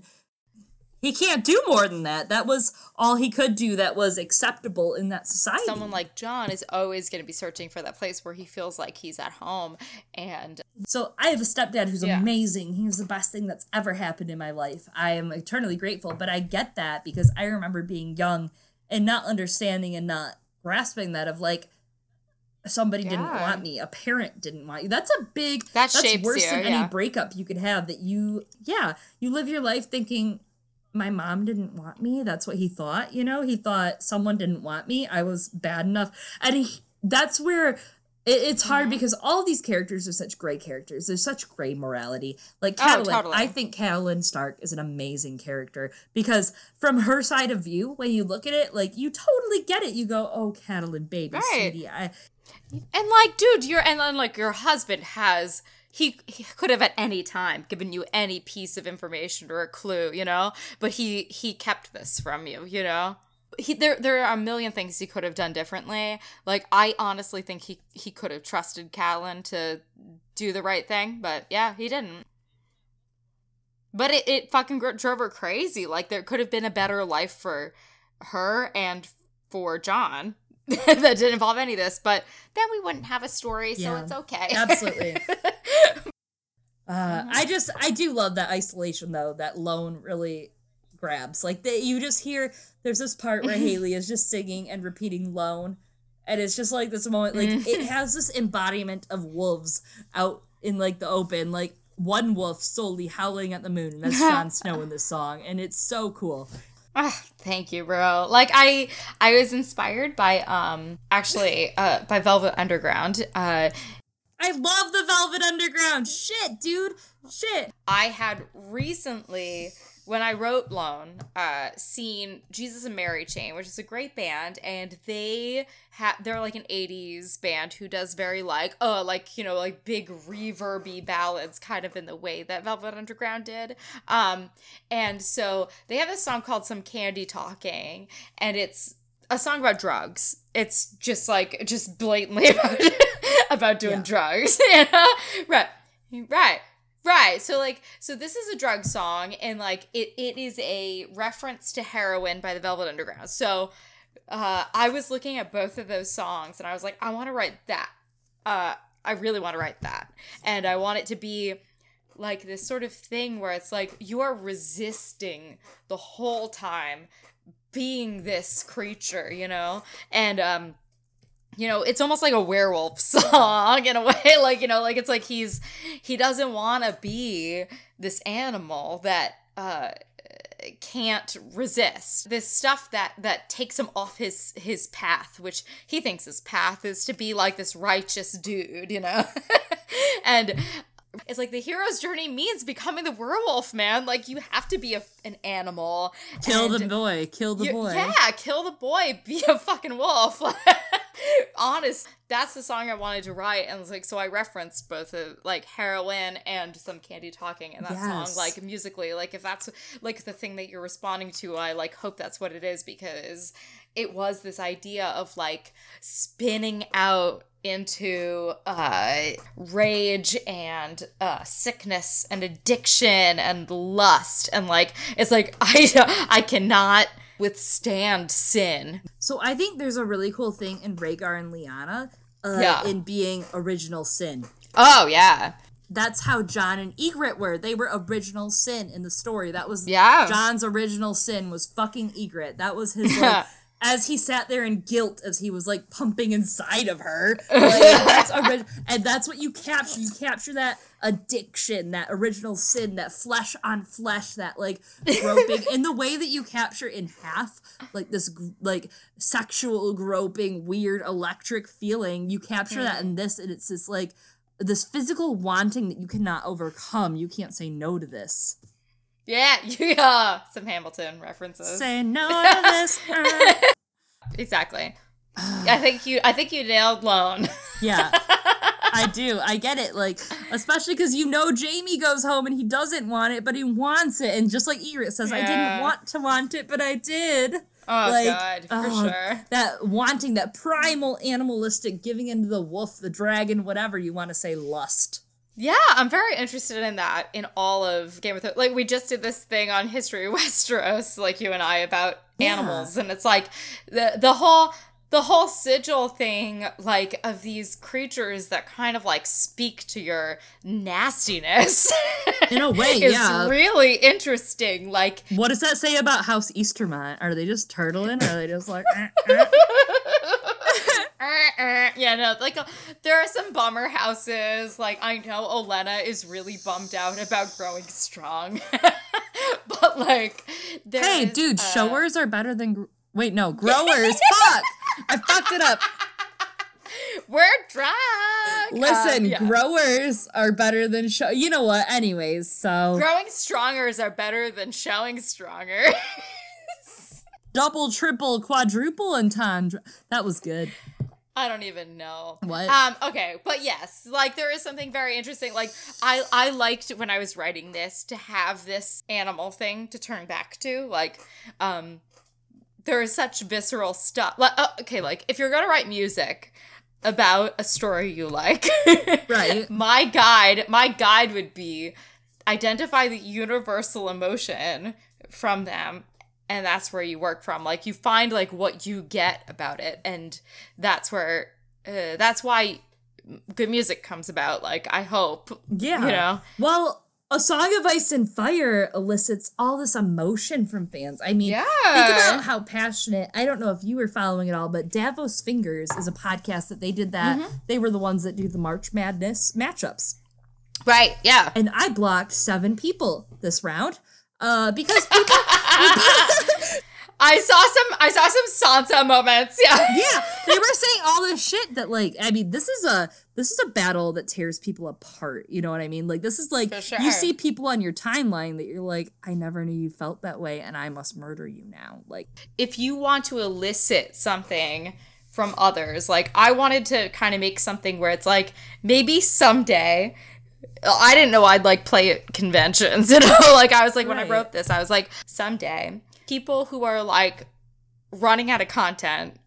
He can't do more than that. That was all he could do that was acceptable in that society. Someone like Jon is always going to be searching for that place where he feels like he's at home, and So I have a stepdad who's Yeah. amazing. He was the best thing that's ever happened in my life. I am eternally grateful, but I get that because I remember being young and not understanding and not grasping that of like somebody didn't want me, a parent didn't want you. That's a big That that's worse you, than yeah. any breakup you could have that you yeah, you live your life thinking my mom didn't want me. That's what he thought, you know? He thought someone didn't want me. I was bad enough. And he, that's where it, it's Mm-hmm. hard because all these characters are such gray characters. There's such gray morality. Like Oh, totally. I think Catelyn Stark is an amazing character because from her side of view, when you look at it, like you totally get it. You go, "Oh, Catelyn, baby, Right. sweetie, I, and like, dude, you're and then like your husband has. He, he could have at any time given you any piece of information or a clue, you know, but he he kept this from you, you know. He, there there are a million things he could have done differently. Like I honestly think he he could have trusted Catelyn to do the right thing, but yeah, he didn't. But it, it fucking drove her crazy. Like there could have been a better life for her and for Jon. that didn't involve any of this, but then we wouldn't have a story, so Yeah. it's okay. Absolutely. Uh, I just I do love that isolation though that Lone really grabs. Like that you just hear there's this part where Haley is just singing and repeating Lone, and it's just like this moment like it has this embodiment of wolves out in like the open, like one wolf solely howling at the moon, and that's Jon Snow in this song, and it's so cool. Ah, thank you, bro. Like I I was inspired by um actually uh by Velvet Underground. Uh I love the Velvet Underground. Shit, dude. Shit. I had recently, when I wrote Lone, uh, seen Jesus and Mary Chain, which is a great band, and they have they're like an '80s band who does very like oh like you know like big reverby ballads, kind of in the way that Velvet Underground did. Um, and so they have this song called "Some Candy Talking," and it's a song about drugs. It's just like just blatantly about about doing Yeah. drugs. Right. Right. Right. So like so this is a drug song and like it, it is a reference to heroin by the Velvet Underground. So uh I was looking at both of those songs and I was like, I want to write that. Uh I really want to write that. And I want it to be like this sort of thing where it's like you are resisting the whole time being this creature, you know? And um you know, it's almost like a werewolf song in a way. Like, you know, like it's like he's he doesn't want to be this animal that uh can't resist this stuff that that takes him off his his path which he thinks his path is to be like this righteous dude you know and it's like the hero's journey means becoming the werewolf man like you have to be a, an animal Kill the boy. Kill the you- boy. Yeah, kill the boy, be a fucking wolf. Honest, that's the song I wanted to write, and it's like so I referenced both of like heroin and some candy talking in that Yes. song, like musically. Like if that's like the thing that you're responding to, I like hope that's what it is because it was this idea of like spinning out into uh rage and uh sickness and addiction and lust and like it's like i i cannot withstand sin So I think there's a really cool thing in Rhaegar and Lyanna uh, Yeah. in being original sin. oh yeah That's how Jon and Ygritte were. They were original sin in the story. That was Yeah. Jon's original sin was fucking Ygritte. That was his like as he sat there in guilt as he was like pumping inside of her. Like, that's ori- and that's what you capture. You capture that addiction, that original sin, that flesh on flesh, that like groping in the way that you capture in half, like this like sexual groping, weird electric feeling. You capture that mm. in this, and it's this like this physical wanting that you cannot overcome. You can't say no to this. Yeah yeah some hamilton references Say no to this. uh. exactly i think you i think you nailed lone Yeah. I do. I get it. Like, especially because you know Jaime goes home and he doesn't want it, but he wants it. And just like Ygritte says, I didn't want to want it, but I did. oh Like, god for oh, sure That wanting, that primal animalistic giving into the wolf, the dragon, whatever you want to say, lust. Yeah, I'm very interested in that in all of Game of Thrones. Like we just did this thing on History of Westeros, like you and I, about Yeah. animals, and it's like the the whole the whole sigil thing, like of these creatures that kind of like speak to your nastiness. In a way, is yeah. really interesting. Like what does that say about House Estermont? Are they just turtling? Or are they just like, eh, eh? yeah, no, like uh, there are some bummer houses. Like I know Olenna is really bummed out about growing strong, but like, there hey, is, dude, uh, showers are better than. Gr- Wait, no, growers. Fuck! I fucked it up. We're drunk. Listen, Um, yeah. growers are better than show. You know what? Anyways, so growing strongers are better than showing stronger. double, triple, quadruple entendre. That was good. I don't even know. What? Um, okay, but yes, like there is something very interesting. Like I I liked when I was writing this to have this animal thing to turn back to. Like, um there is such visceral stuff. Like, uh, okay, like if you're gonna write music about a story you like, Right. my guide, my guide would be identify the universal emotion from them and that's where you work from. Like you find like what you get about it, and that's where uh, that's why good music comes about. Like I hope, Yeah. you know, Well, a song of ice and fire elicits all this emotion from fans. I mean, yeah. think about how passionate. I don't know if you were following it all, but Davos Fingers is a podcast that they did that. Mm-hmm. They were the ones that do the March Madness matchups. right, yeah. And I blocked seven people this round. Uh, because people I saw some I saw some Sansa moments. Yeah. yeah, they were saying all this shit that like I mean, this is a this is a battle that tears people apart. You know what I mean? Like this is like sure. you see people on your timeline that you're like, I never knew you felt that way, and I must murder you now. Like, if you want to elicit something from others, like I wanted to kind of make something where it's like maybe someday I didn't know I'd like play at conventions, you know? like I was like when I wrote this, I was like someday people who are like running out of content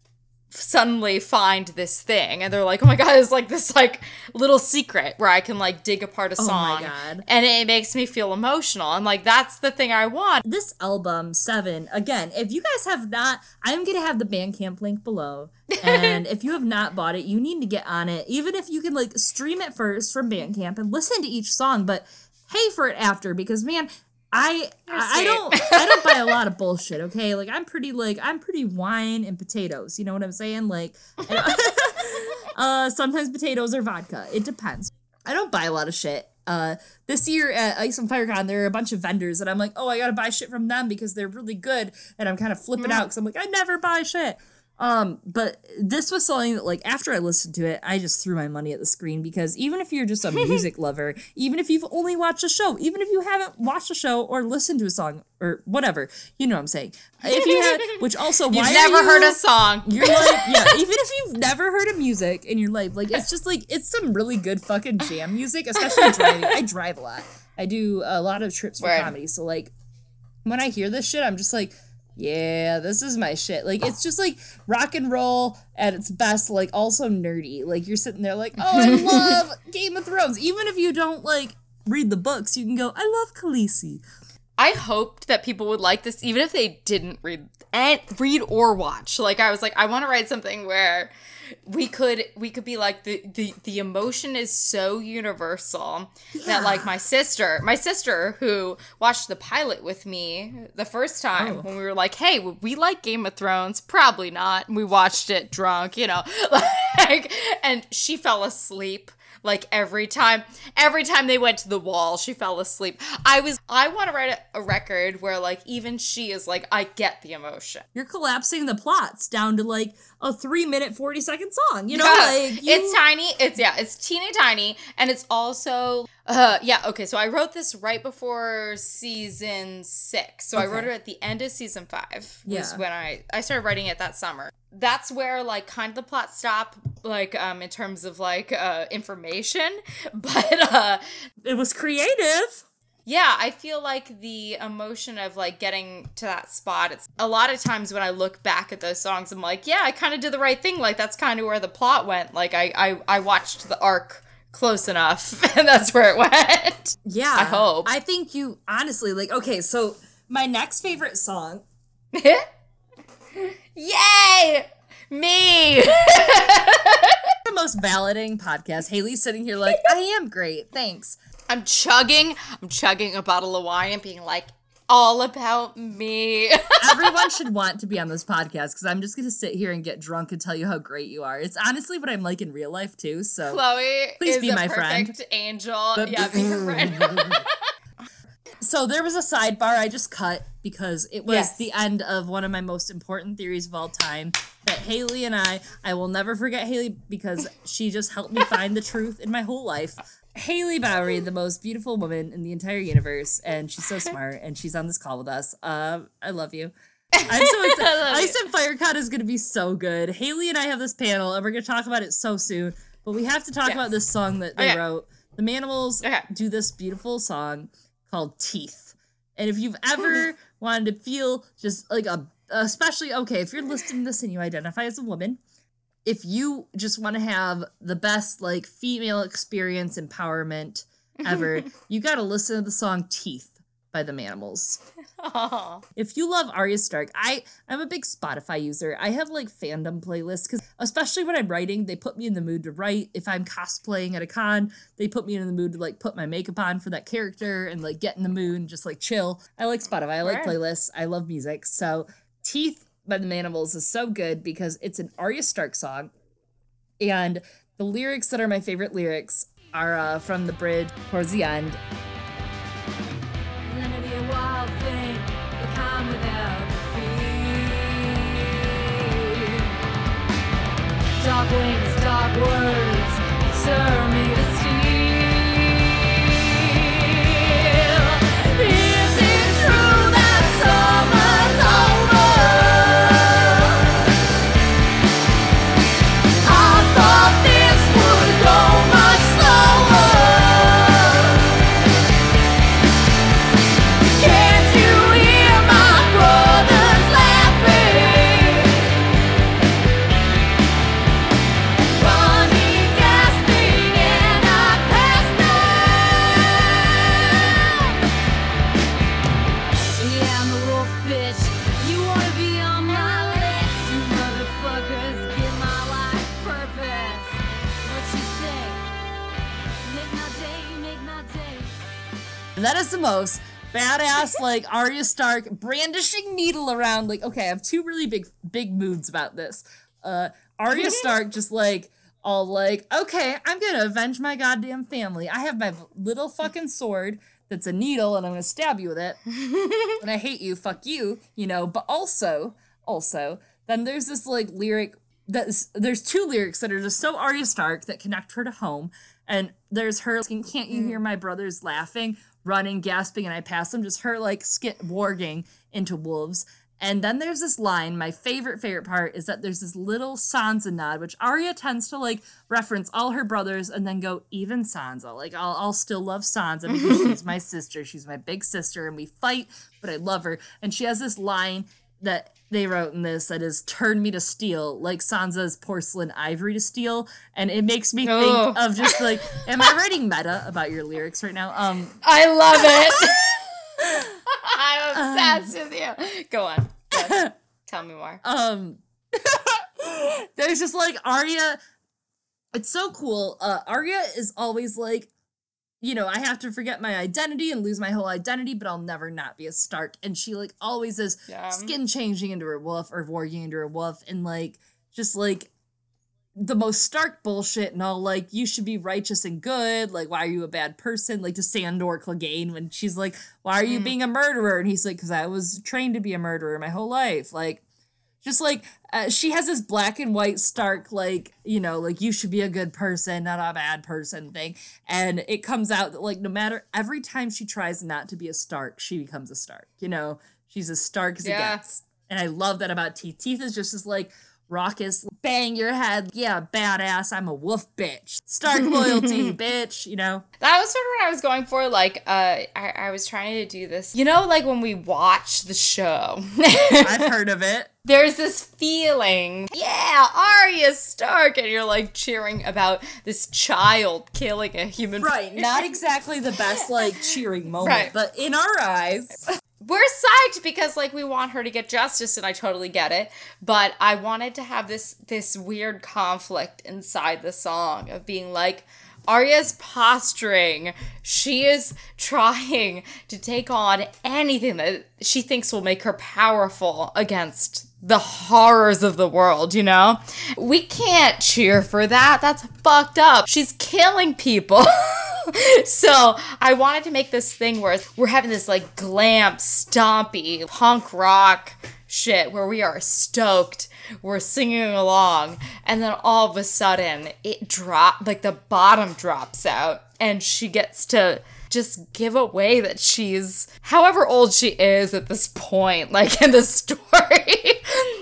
suddenly find this thing and they're like, "Oh my god, it's like this like little secret where I can like dig apart a Oh my song." God. And it makes me feel emotional. And like that's the thing I want. this album seven again. If you guys have not, I'm gonna have the Bandcamp link below, and if you have not bought it, you need to get on it. Even if you can like stream it first from Bandcamp and listen to each song, but pay for it after because man. I I don't I don't buy a lot of bullshit, okay? Like I'm pretty like I'm pretty wine and potatoes, you know what I'm saying? Like uh sometimes potatoes or vodka. It depends. I don't buy a lot of shit. Uh this year at Ice and FireCon there are a bunch of vendors and I'm like, "Oh, I got to buy shit from them because they're really good." And I'm kind of flipping out cuz I'm like, "I never buy shit." Um, but this was something that like after I listened to it, I just threw my money at the screen because even if you're just a music lover, even if you've only watched a show, even if you haven't watched a show or listened to a song or whatever, you know what I'm saying. If you had which also You've why never heard a song. you're like, yeah, even if you've never heard of music in your life, like it's just like it's some really good fucking jam music, especially driving. I drive a lot. I do a lot of trips for Word. comedy. So like when I hear this shit, I'm just like, yeah, this is my shit. Like it's just like rock and roll at its best, like also nerdy. Like you're sitting there like, oh, I love Game of Thrones. Even if you don't like read the books, you can go, I love Khaleesi. I hoped that people would like this, even if they didn't read and read or watch. Like I was like, I want to write something where we could we could be like the the the emotion is so universal that like my sister, my sister who watched the pilot with me the first time Oh. when we were like, hey, would we like Game of Thrones? Probably not. And we watched it drunk, you know, like, and she fell asleep like every time every time they went to the wall she fell asleep i was i want to write a, a record where like even she is like i get the emotion You're collapsing the plots down to like a three minute, 40 second song. You know, Yeah. like you, it's tiny it's yeah it's teeny tiny and it's also uh yeah okay so i wrote this right before season six so i wrote it at the end of season five was Yeah. when i i started writing it that summer that's where like kind of the plot stop like um in terms of like uh information but uh it was creative. Yeah, I feel like the emotion of like getting to that spot. It's a lot of times when I look back at those songs, I'm like, yeah, I kind of did the right thing. Like that's kind of where the plot went. Like I, I, I watched the arc close enough, and that's where it went. Yeah. I hope. I think you honestly like okay, so my next favorite song Yay, me! the most validating podcast. Haley's sitting here like, I am great, thanks. I'm chugging. I'm chugging a bottle of wine and being like, all about me. Everyone should want to be on this podcast because I'm just gonna sit here and get drunk and tell you how great you are. It's honestly what I'm like in real life too. So Chloe Please be my friend. angel. But- yeah, be her friend. so there was a sidebar I just cut because it was Yes. the end of one of my most important theories of all time. That Haley and I, I will never forget Haley because she just helped me find the truth in my whole life. Haley Bowery, the most beautiful woman in the entire universe, and she's so smart, and she's on this call with us. Uh, I love you. I'm so excited. you. Ice and FireCon is going to be so good. Haley and I have this panel, and we're going to talk about it so soon. But we have to talk Yes. about this song that they Okay. wrote. The Manimals Okay. do this beautiful song called Teeth. And if you've ever wanted to feel just like a, especially, okay, if you're listening to this and you identify as a woman, if you just want to have the best like female experience empowerment ever, you got to listen to the song Teeth by the Manimals. Aw. If you love Arya Stark, I I'm a big Spotify user. I have like fandom playlists because especially when I'm writing, they put me in the mood to write. If I'm cosplaying at a con, they put me in the mood to like put my makeup on for that character and like get in the mood and just like chill. I like Spotify. I like Word. playlists. I love music. So Teeth by the Manimals is so good because it's an Arya Stark song, and the lyrics that are my favorite lyrics are uh, from the bridge towards the end. Dark wings, dark words, serve The most badass, like Arya Stark brandishing needle around. Like, okay, I have two really big, big moods about this. Uh, Arya Stark just like all like, okay, I'm gonna avenge my goddamn family. I have my little fucking sword that's a needle, and I'm gonna stab you with it. and I hate you. Fuck you. You know. But also, also, then there's this like lyric that's there's two lyrics that are just so Arya Stark that connect her to home. And there's her asking, "Can't you hear my brothers laughing, running, gasping?" And I pass them. Just her like skit warging into wolves. And then there's this line. My favorite favorite part is that there's this little Sansa nod, which Arya tends to like reference all her brothers and then go even Sansa. Like I'll I'll still love Sansa because she's my sister. She's my big sister, and we fight, but I love her. And she has this line that they wrote in this that is turn me to steel like sansa's porcelain ivory to steel and it makes me Oh. think of just like am i writing meta about your lyrics right now um I love it. I'm obsessed with you. Go on. Go on. Tell me more. um there's just like Arya it's so cool. Uh Arya is always like you know, I have to forget my identity and lose my whole identity, but I'll never not be a Stark. And she like always is Yeah. skin changing into a wolf or warging into a wolf and like just like the most stark bullshit and all like you should be righteous and good. Like why are you a bad person? Like to sandor clegane when she's like why are you mm. being a murderer? And he's like because i was trained to be a murderer my whole life. Like just like uh, she has this black and white stark like you know like you should be a good person not a bad person thing. And it comes out that like no matter every time she tries not to be a stark she becomes a stark you know? She's as stark as Yeah. it gets. And i love that about teeth. Teeth is just as like raucous bang your head yeah badass i'm a wolf bitch stark loyalty bitch you know That was sort of what I was going for. Like, uh, I, I was trying to do this. You know, like when we watch the show, i've heard of it there's this feeling, yeah, Arya Stark, and you're like cheering about this child killing a human. right not exactly the best like cheering moment Right. but in our eyes We're psyched because like we want her to get justice, and I totally get it. But I wanted to have this this weird conflict inside the song of being like. Arya's posturing. She is trying to take on anything that she thinks will make her powerful against the horrors of the world, you know? We can't cheer for that. That's fucked up. She's killing people. so I wanted to make this thing where we're having this like glam, stompy, punk rock shit where we are stoked. We're singing along, and then all of a sudden it drop like the bottom drops out, and she gets to just give away that she's however old she is at this point, like in the story,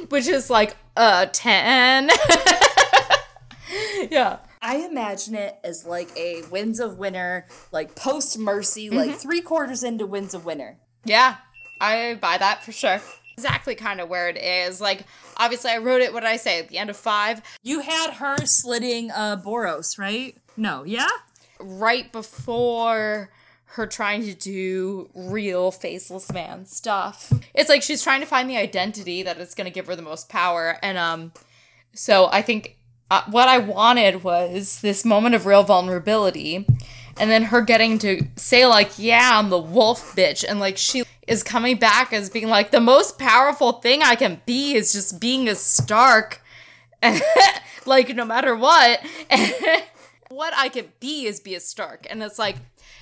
which is like uh 10. yeah. I imagine it as like a Winds of Winter, like post Mercy, like three quarters into Winds of Winter. Yeah, I buy that for sure. Exactly kind of where it is. Like, obviously, I wrote it, what did I say, at the end of five? You had her slitting uh Boros, right? No, yeah? Right before her trying to do real faceless man stuff. It's like she's trying to find the identity that is going to give her the most power. And um, so I think uh, what I wanted was this moment of real vulnerability. And then her getting to say, like, yeah, I'm the wolf bitch. And, like, she is coming back as being, like, the most powerful thing I can be is just being a Stark. like, no matter what. what I can be is be a Stark. And it's like,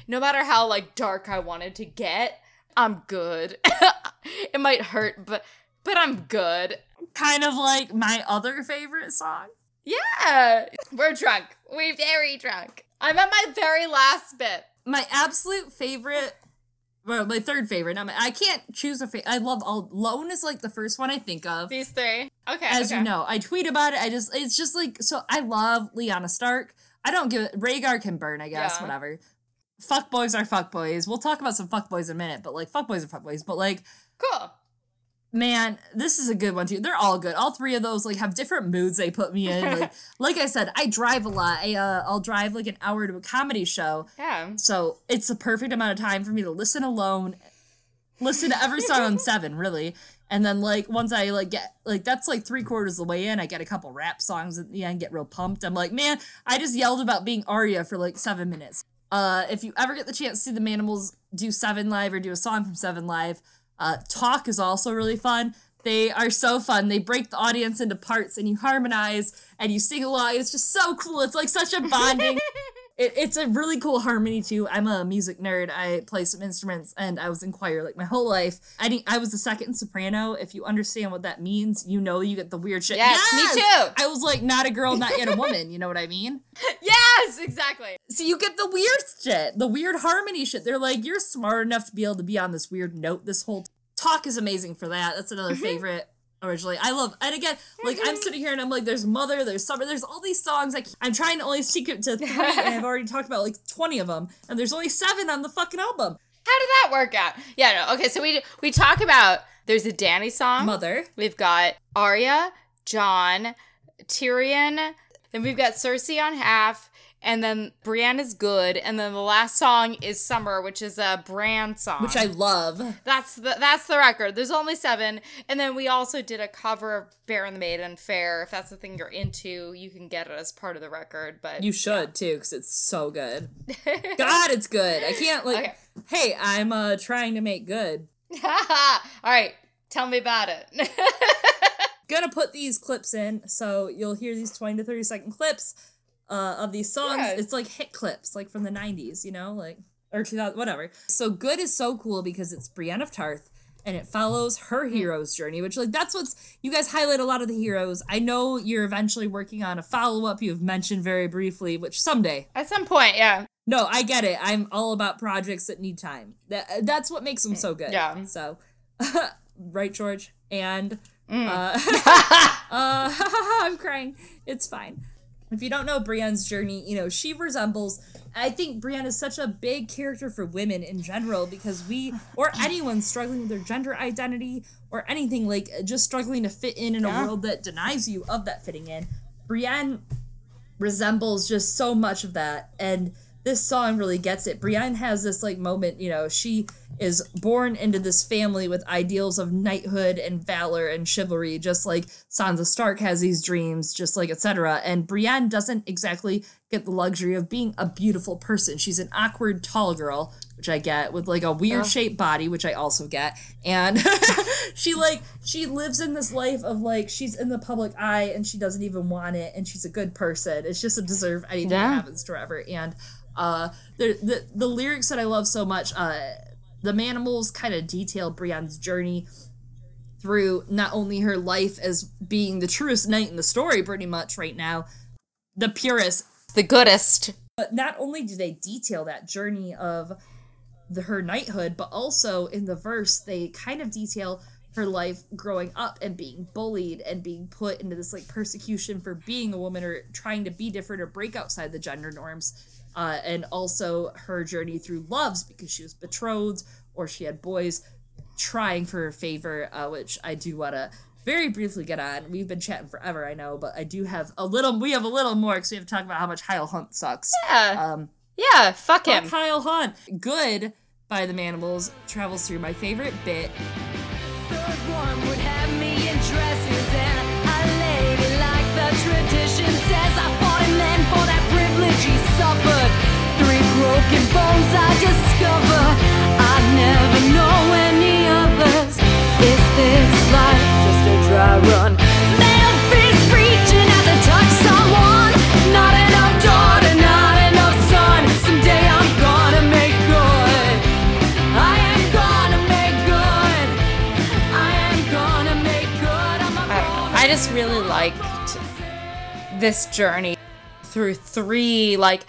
no matter how, like, dark I wanted to get, I'm good. it might hurt, but but I'm good. Kind of like my other favorite song. Yeah. We're drunk. We're very drunk. I'm at my very last bit. My absolute favorite, well, my third favorite. I, mean, I can't choose a favorite. I love all. Lone is like the first one I think of. These three. Okay. As okay. you know, I tweet about it. I just, it's just like, so I love Lyanna Stark. I don't give it, Rhaegar can burn, I guess, Yeah. whatever. Fuck boys are fuck boys. We'll talk about some fuck boys in a minute, but like, fuck boys are fuck boys. But like, Cool. man, this is a good one too. They're all good. All three of those like have different moods they put me in. Like, like I said, I drive a lot. I, uh, I'll drive like an hour to a comedy show. Yeah. So it's the perfect amount of time for me to listen alone, listen to every song on seven, really. And then like once I like get like that's like three quarters of the way in, I get a couple rap songs at the end, get real pumped. I'm like, man, I just yelled about being Arya for like seven minutes. Uh, if you ever get the chance to see the Manimals do Seven Live or do a song from Seven Live, uh, Talk is also really fun. They are so fun. They break the audience into parts and you harmonize and you sing along. It's just so cool. It's like such a bonding. it, it's a really cool harmony too. I'm a music nerd. I play some instruments and I was in choir like my whole life. I think I was the second soprano. If you understand what that means, you know you get the weird shit. Yes, me too. I was like not a girl, not yet a woman. You know what I mean? Yes, exactly. So you get the weird shit, the weird harmony shit. They're like, you're smart enough to be able to be on this weird note this whole talk is amazing for that. That's another mm-hmm. favorite originally. I love and again, like I'm sitting here and I'm like, there's Mother, there's Summer, there's all these songs. Like I'm trying to only stick it to three, and I've already talked about like 20 of them, and there's only seven on the fucking album. How did that work out? Yeah, no. Okay, so we we talk about there's a Dany song. Mother. We've got Arya, Jon, Tyrion, then we've got Cersei on half, and then Brienne is good, and then the last song is Summer, which is a Bran song. Which I love. That's the that's the record. There's only seven, and then we also did a cover of Bear and the Maiden Fair. If that's the thing you're into, you can get it as part of the record. But You should too, because it's so good. God, it's good. I can't like. Okay. Hey, I'm uh trying to make good. all right, tell me about it. gonna put these clips in so you'll hear these 20 to 30 second clips uh, of these songs Yeah. it's like hit clips like from the 90s you know like or 2000 whatever so good is so cool because it's brienne of tarth and it follows her hero's journey which like that's what's you guys highlight a lot of the heroes i know you're eventually working on a follow-up you've mentioned very briefly which someday At some point, yeah. no i get it i'm all about projects that need time that that's what makes them so good Yeah. so right george and uh, uh, I'm crying. It's fine. If you don't know Brienne's journey, you know, she resembles. I think Brienne is such a big character for women in general because we, or anyone struggling with their gender identity or anything, like just struggling to fit in in Yeah. a world that denies you of that fitting in. Brienne resembles just so much of that. And this song really gets it. Brienne has this like moment, you know, she is born into this family with ideals of knighthood and valor and chivalry, just like Sansa Stark has these dreams, just like etc. And Brienne doesn't exactly get the luxury of being a beautiful person. She's an awkward tall girl, which I get, with like a weird shaped body, which I also get. And she like she lives in this life of like she's in the public eye and she doesn't even want it and she's a good person. It's just a deserve anything Yeah. that happens to her ever. And uh the the, the lyrics that I love so much, uh the Manimals kind of detail Brienne's journey through not only her life as being the truest knight in the story pretty much right now, the purest The goodest. but not only do they detail that journey of the her knighthood, but also in the verse they kind of detail her life growing up and being bullied and being put into this like persecution for being a woman or trying to be different or break outside the gender norms. Uh, and also her journey through loves because she was betrothed or she had boys trying for her favor, uh, which I do want to very briefly get on. We've been chatting forever, I know, but I do have a little. We have a little more because we have to talk about how much Hyle Hunt sucks. Yeah. Um, Yeah, fuck him. Fuck Hyle Hunt. Good by the Manimals travels through my favorite bit. Privilege he suffered. Three broken bones I discover. I never know any others. Is this life just a dry run? Male fist reaching out to touch someone. Not enough daughter, not enough son. Someday I'm gonna make good. I am gonna make good. I am gonna make good. I'm a I don't know. I just really liked this journey through three like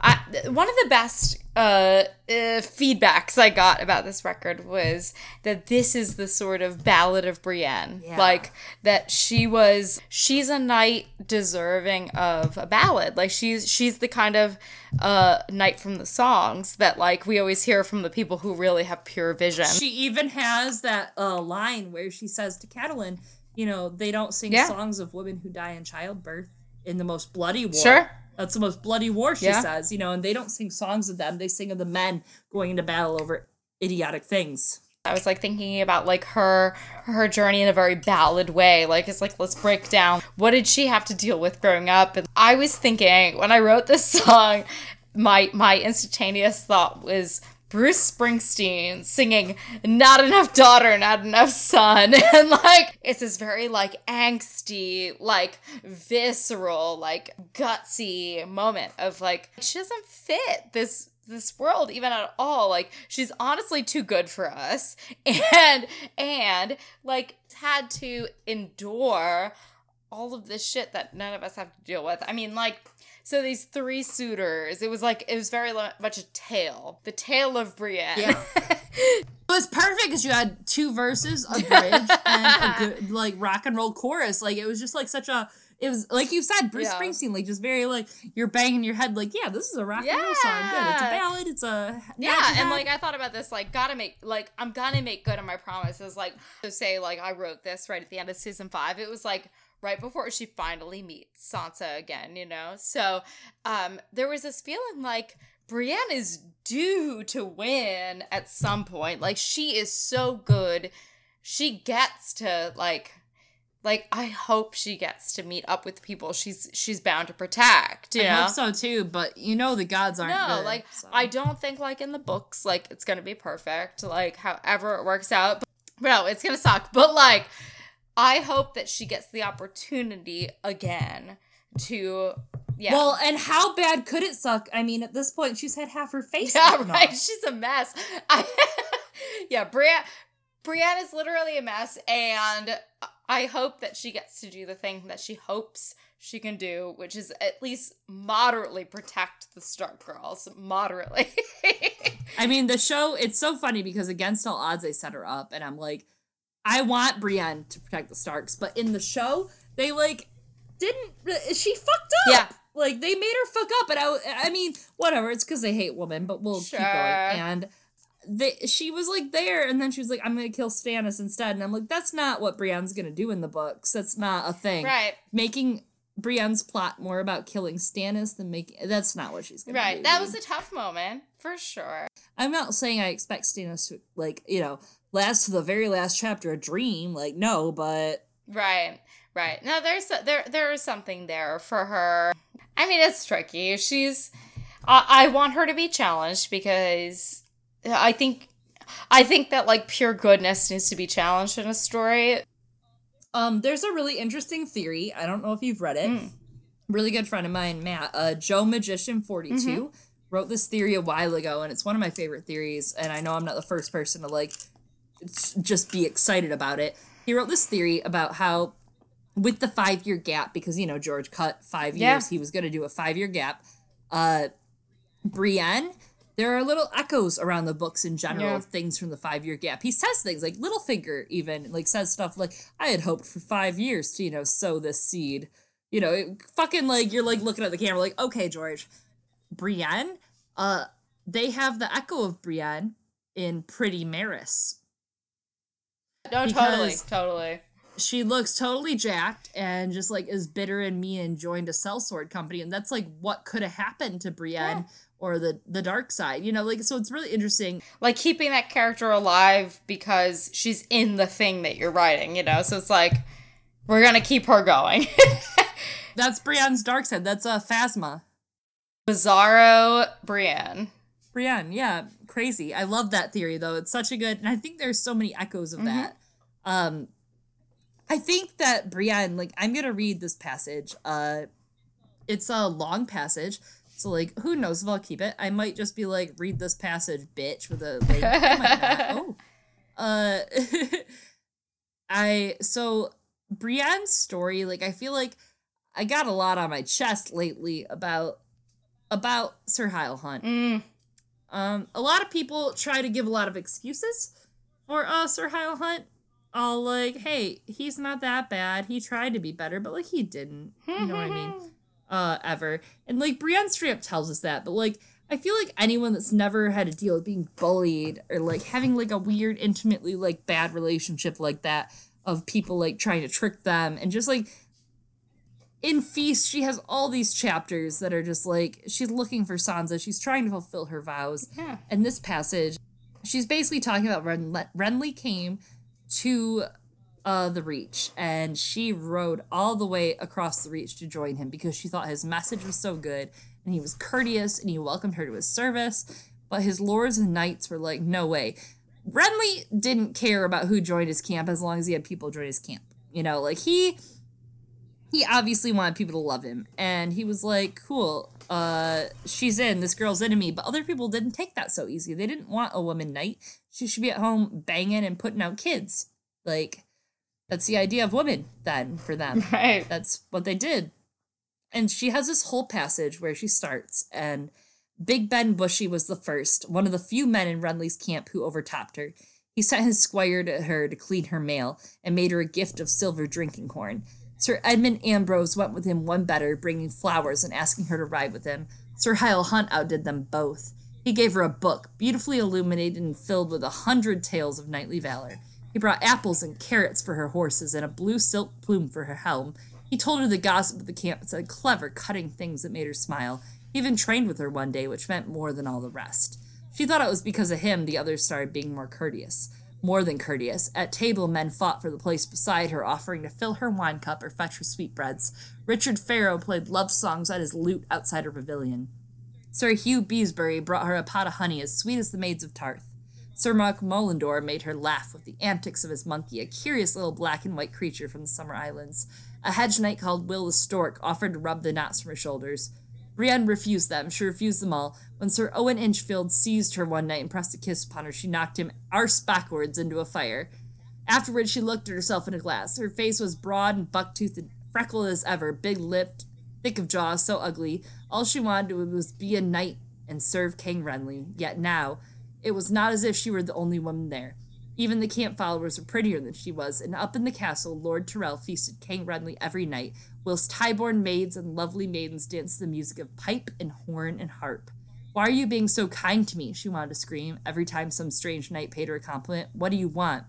I, one of the best uh, uh, feedbacks I got about this record was that this is the sort of ballad of Brienne. Yeah. Like that she was she's a knight deserving of a ballad. Like she's she's the kind of uh knight from the songs that like we always hear from the people who really have pure vision. She even has that uh, line where she says to Catelyn, you know, they don't sing Yeah. songs of women who die in childbirth in the most bloody war. Sure. That's the most bloody war, she Yeah. says, you know, and they don't sing songs of them. They sing of the men going into battle over idiotic things. I was like thinking about like her her journey in a very ballad way. Like it's like let's break down what did she have to deal with growing up. And I was thinking when I wrote this song, my my instantaneous thought was Bruce Springsteen singing "Not Enough Daughter, Not Enough Son," and like it's this very like angsty, like visceral, like gutsy moment of like she doesn't fit this this world even at all. Like she's honestly too good for us. And and like had to endure all of this shit that none of us have to deal with. I mean like so these three suitors it was like it was very much a tale the tale of brienne Yeah. It was perfect because you had two verses, a bridge, and a good like rock and roll chorus. Like it was just like such a. It was like you said, Bruce Yeah. Springsteen, like just very like you're banging your head, like yeah, this is a rock and roll song. Good, it's a ballad. It's a Yeah, and like I thought about this, like gotta make like I'm gonna make good on my promises. Like to say, like I wrote this right at the end of season five. It was like right before she finally meets Sansa again, you know. So um there was this feeling like Brienne is due to win at some point. Like she is so good, she gets to like. Like I hope she gets to meet up with people she's she's bound to protect. You I know? hope so too, but you know the gods aren't no good, like so. i don't think like in the books like it's gonna be perfect like however it works out but no it's gonna suck but like i hope that she gets the opportunity again to yeah Well, and how bad could it suck? I mean, at this point, she's had half her face. yeah right off. she's a mess I, yeah brienne brienne is literally a mess and i hope that she gets to do the thing that she hopes she can do which is at least moderately protect the stark girls moderately I mean, the show, it's so funny because against all odds, they set her up, and I'm like, I want Brienne to protect the Starks, but in the show, they like didn't. Uh, she fucked up. Yeah. Like they made her fuck up, and I, I mean, whatever. It's because they hate women, but we'll keep going. And they, she was like there, and then she was like, "I'm gonna kill Stannis instead," and I'm like, "That's not what Brienne's gonna do in the books. That's not a thing. right Making Brienne's plot more about killing Stannis than making that's not what she's gonna do. Right. That was a tough moment, for sure. I'm not saying I expect Stannis to like, you know, last to the very last chapter a dream. Like, no, but Right. Right. No, there's there there is something there for her. I mean, it's tricky. She's I, I want her to be challenged because I think I think that like pure goodness needs to be challenged in a story. um there's a really interesting theory. I don't know if you've read it. Mm. Really good friend of mine, Matt, uh Joe Magician 42 Mm-hmm. wrote this theory a while ago and it's one of my favorite theories and I know I'm not the first person to like just be excited about it. He wrote this theory about how with the 5-year gap because you know George cut 5 Yeah. years, he was going to do a 5-year gap. Uh Brienne, there are little echoes around the books in general Yeah. of things from the five year gap. He says things like Littlefinger even like says stuff like, I had hoped for five years to, you know, sow this seed. You know, it, fucking like you're like looking at the camera like, okay, George. Brienne, uh, they have the echo of Brienne in Pretty Meris. No, totally, totally. she looks totally jacked and just like is bitter and mean and joined a sellsword company and that's like what could have happened to Brienne or the the dark side you know like so it's really interesting like keeping that character alive because she's in the thing that you're writing, you know? So it's like, we're gonna keep her going. that's Brienne's dark side that's a uh, Phasma Bizarro Brienne. Brienne yeah crazy. I love that theory though. It's such a good and I think there's so many echoes of that. Um I think that Brienne like I'm gonna read this passage uh it's a long passage so like who knows if I'll keep it? I might just be like read this passage bitch with a like I oh. Uh I so Brienne's story like I feel like I got a lot on my chest lately about about Sir Hyle Hunt. Mm. Um, a lot of people try to give a lot of excuses for uh Sir Hyle Hunt. All like, hey, he's not that bad. He tried to be better, but like he didn't. You know what I mean? Uh, ever. And like Brienne straight up tells us that, but like I feel like anyone that's never had to deal with being bullied or like having like a weird, intimately like bad relationship like that of people like trying to trick them and just like in Feast, she has all these chapters that are just like she's looking for Sansa. She's trying to fulfill her vows. Yeah. And this passage, she's basically talking about Ren- Renly came to uh, the Reach and she rode all the way across the Reach to join him because she thought his message was so good and he was courteous and he welcomed her to his service. But his lords and knights were like, no way. Renly didn't care about who joined his camp as long as he had people join his camp. You know, like he he obviously wanted people to love him. And he was like cool uh she's in this girl's into me. But other people didn't take that so easy. They didn't want a woman knight. She should be at home banging and putting out kids. Like that's the idea of women then for them. Right. that's what they did. And she has this whole passage where she starts and big ben bushy was the first one of the few men in renly's camp who overtopped her. He sent his squire to her to clean her mail and made her a gift of silver drinking horn Sir Edmund Ambrose went with him one better, bringing flowers and asking her to ride with him. Sir Hyle Hunt outdid them both. He gave her a book, beautifully illuminated and filled with a hundred tales of knightly valor. He brought apples and carrots for her horses and a blue silk plume for her helm. He told her the gossip of the camp and said clever, cutting things that made her smile. He even trained with her one day, which meant more than all the rest. She thought it was because of him the others started being more courteous. More than courteous. At table, men fought for the place beside her, offering to fill her wine cup or fetch her sweetbreads. Richard Farrow played love songs at his lute outside her pavilion. Sir Hugh Beesbury brought her a pot of honey as sweet as the maids of Tarth. Sir Mark Mullendore made her laugh with the antics of his monkey, a curious little black and white creature from the Summer Islands. A hedge knight called Will the Stork offered to rub the knots from her shoulders. Brienne refused them. She refused them all. When Sir Owen Inchfield seized her one night and pressed a kiss upon her, she knocked him arse backwards into a fire. Afterwards, she looked at herself in a glass. Her face was broad and buck-toothed and freckled as ever, big-lipped, thick of jaw, so ugly. All she wanted was to be a knight and serve King Renly. Yet now, it was not as if she were the only woman there. Even the camp followers were prettier than she was, and up in the castle, Lord Tyrell feasted King Renly every night, whilst highborn maids and lovely maidens danced to the music of pipe and horn and harp. Why are you being so kind to me? She wanted to scream every time some strange knight paid her a compliment. What do you want?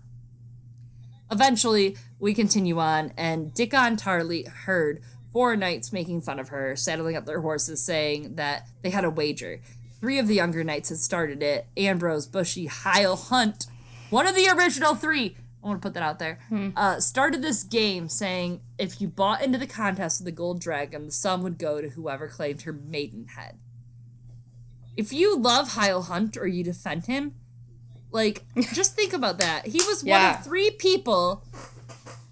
Eventually, we continue on, and Dickon Tarly heard four knights making fun of her, saddling up their horses, saying that they had a wager. Three of the younger knights had started it Ambrose, Bushy, Hyle Hunt, one of the original three. I want to put that out there. Uh, started this game saying if you bought into the contest with the gold dragon, the sum would go to whoever claimed her maidenhead. If you love Hyle Hunt or you defend him, like just think about that. He was one of three people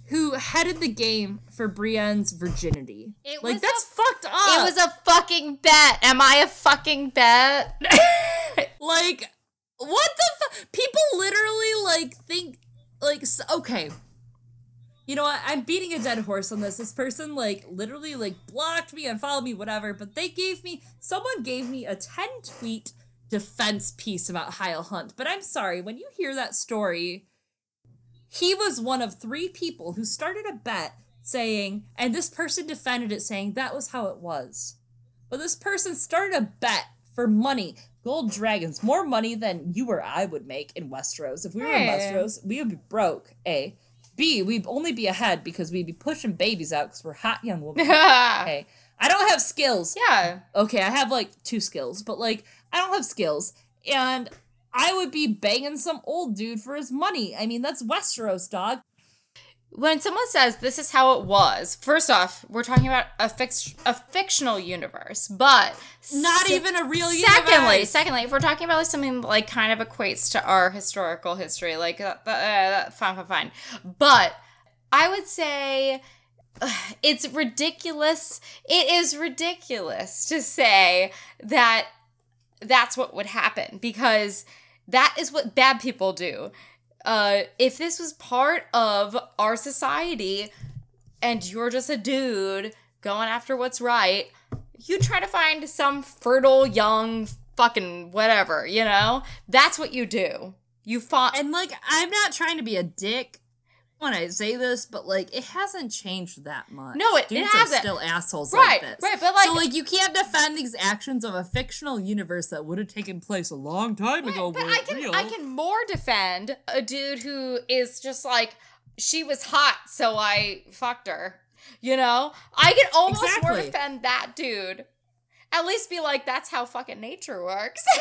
who headed the game for Brienne's virginity. It like that's a- fucked up. It was a fucking bet. Am I a fucking bet? like what the fu- people literally like think like okay. You know what? I'm beating a dead horse on this. This person like literally like blocked me and followed me whatever but they gave me someone gave me a 10 tweet defense piece about Hyle Hunt but i'm sorry when you hear that story he was one of three people who started a bet saying and this person defended it saying that was how it was. But this person started a bet for money. Gold dragons, more money than you or I would make in Westeros. If we were in Hey. Westeros, we would be broke, A. B, we'd only be ahead because we'd be pushing babies out because we're hot young women. okay. I don't have skills. yeah. Okay, I have like two skills, but like I don't have skills. And I would be banging some old dude for his money. I mean, that's Westeros, dog. When someone says this is how it was, first off, we're talking about a fix a fictional universe, but Not se- even a real Secondly, universe. secondly, if we're talking about like something that, like kind of equates to our historical history, like uh, uh, uh, fine, fine, fine. But I would say ugh, it's ridiculous. It is ridiculous to say that that's what would happen because that is what bad people do. Uh, if this was part of our society and you're just a dude going after what's right, you try to find some fertile young fucking whatever, you know? That's what you do. You fought And like, I'm not trying to be a dick when I say this, but like, it hasn't changed that much. No, it- it Dudes hasn't. Are still assholes Right, like this. right, but, like- so like, you can't defend these actions of a fictional universe that would have taken place a long time ago. but I can real. I can more defend a dude who is just like she was hot, so I fucked her. You know, I can almost more defend that dude. At least be like, that's how fucking nature works.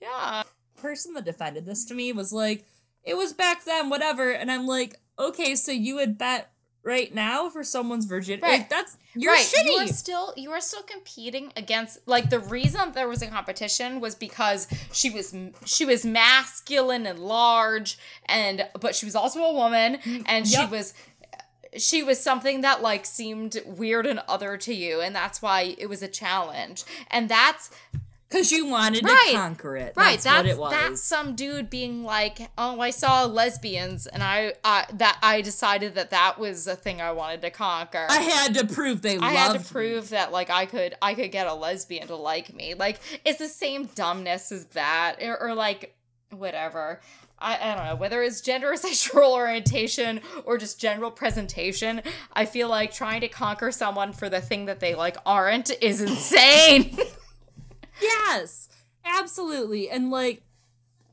yeah. person that defended this to me was like, it was back then, whatever. And I'm like, okay, so you would bet right now for someone's virginity? Right. Like, that's you're right. shitty. You are still you are still competing against like the reason there was a competition was because she was she was masculine and large and but she was also a woman mm, and she was she was something that like seemed weird and other to you and that's why it was a challenge and that's Because you wanted Right. to conquer it. right That's, that's what it was. that's some dude being like oh i saw lesbians and i uh, that i decided that that was a thing i wanted to conquer I had to prove they I had to me. prove that like I could I could get a lesbian to like me. Like it's the same dumbness as that or, or like whatever. I, I don't know whether it's gender or sexual orientation or just general presentation. I feel like trying to conquer someone for the thing that they like aren't is insane. Yes, absolutely. And like,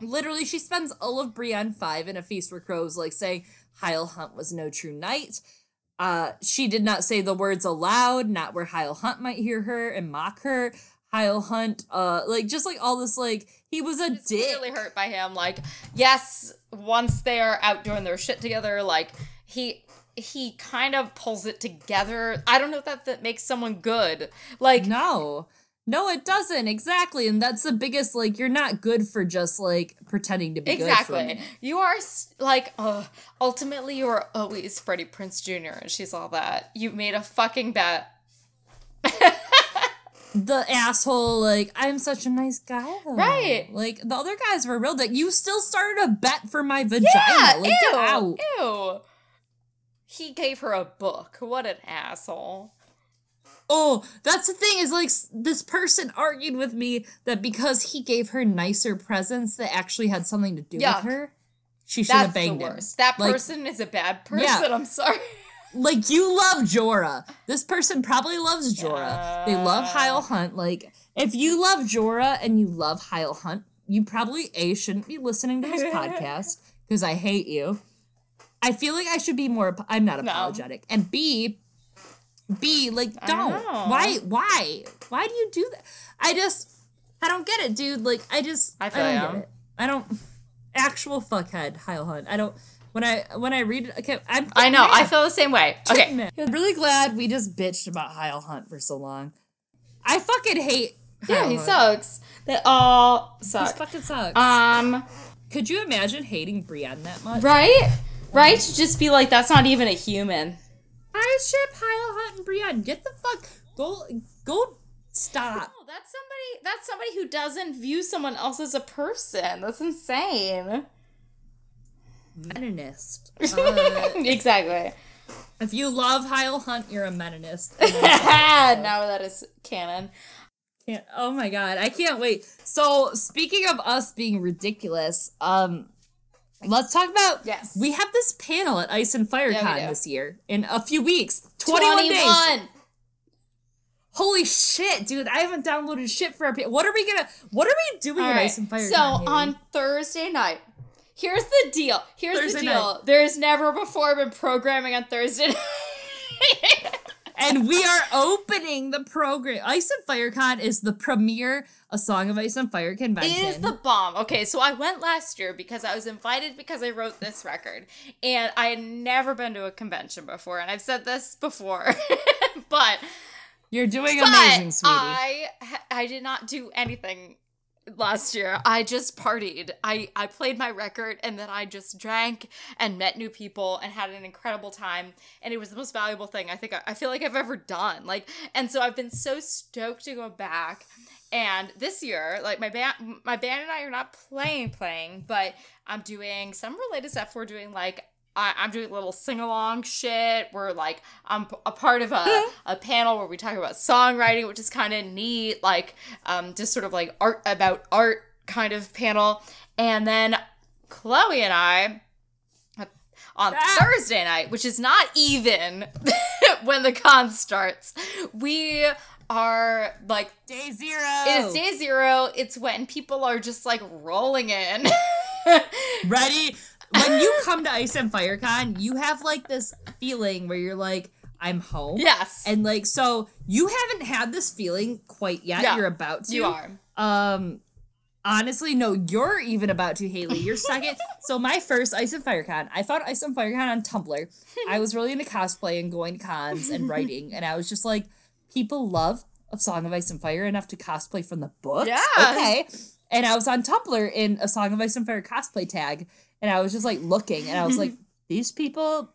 literally, she spends all of Brienne five in a feast for crows, like saying Hyle Hunt was no true knight. Uh, she did not say the words aloud, not where Hyle Hunt might hear her and mock her. Hyle Hunt, uh, like just like all this, like he was a dick. really hurt by him. Like yes, once they're out doing their shit together, like he he kind of pulls it together. I don't know if that that makes someone good. Like No. No, it doesn't. Exactly. And that's the biggest like you're not good for just like pretending to be good for a Exactly. You are like, uh, ultimately, you are always Freddie Prinze Jr. and she's all that. You made a fucking bet. The asshole, like, I'm such a nice guy though. Right. Like the other guys were real dick. You still started a bet for my vagina. Yeah, like ew, ew. He gave her a book. What an asshole. Oh, that's the thing is like this person argued with me that because he gave her nicer presents that actually had something to do Yuck. with her, she should have banged him. That Like- person is a bad person. Yeah. I'm sorry. like you love Jorah. This person probably loves Jorah. They love Yeah. Hyle Hunt. Like if you love Jorah and you love Hyle Hunt, you probably a shouldn't be listening to this podcast because I hate you. I feel like I should be more. I'm not No. apologetic. And B, B like I don't. Why? Why? Why do you do that? I just I don't get it, dude. Like I just I feel don't ya. get it. I don't. Actual fuckhead Hyle Hunt. I don't. When I when I read it, okay, I'm. I know. I feel the same way. Okay. Man, I'm really glad we just bitched about Hyle Hunt for so long. I fucking hate. Yeah, Hyle he Hunt. sucks. They all He suck. fucking sucks. Um, Could you imagine hating Brienne that much? right? Right? To just be like, that's not even a human. Ship Hyle Hunt and Brienne. Get the fuck go go stop. No, that's somebody that's somebody who doesn't view someone else as a person. That's insane. Meninist. Uh, exactly. if you love Hyle Hunt, you're a Meninist. now that is canon. Can't, oh my god, I can't wait. So speaking of us being ridiculous, um, let's talk about. Yes. we have this panel at Ice and FireCon Yeah, we this year in a few weeks. Twenty-one, days. Holy shit, dude! I haven't downloaded shit for our. pa- What are we gonna? What are we doing All at right. Ice and FireCon? So Haley? on Thursday night, here's the deal. Here's Thursday the deal. night. There's never before been programming on Thursday. and we are opening the program. Ice and Fire Con is the premiere A Song of Ice and Fire convention. It is the bomb. Okay, so I went last year because I was invited because I wrote this record. And I had never been to a convention before. And I've said this before. but You're doing amazing, sweetie. I I did not do anything last year. I just partied. I I played my record and then I just drank and met new people and had an incredible time. And it was the most valuable thing I think I, I feel like I've ever done. Like, and so I've been so stoked to go back. And this year, like my band, my band and I are not playing, playing, but I'm doing some related stuff. We're doing like I, I'm doing little sing along shit. We're like I'm a part of a, a panel where we talk about songwriting, which is kind of neat. Like um, just sort of like art about art kind of panel. And then Chloe and I on Ah. Thursday night, which is not even when the con starts, we are like Day zero. it is day zero. It's when people are just like rolling in. Ready? When you come to Ice and Fire Con, you have like this feeling where you're like, I'm home. yes. And like, so you haven't had this feeling quite yet. Yeah, you're about to. you are. Um, honestly, no, you're even about to, Haley. You're second. so my first Ice and Fire Con, I found Ice and Fire Con on Tumblr. I was really into cosplay and going to cons and writing, and I was just like, people love a Song of Ice and Fire enough to cosplay from the book. Yeah. Okay. And I was on Tumblr in a Song of Ice and Fire cosplay tag, and I was just like looking, and I was like, these people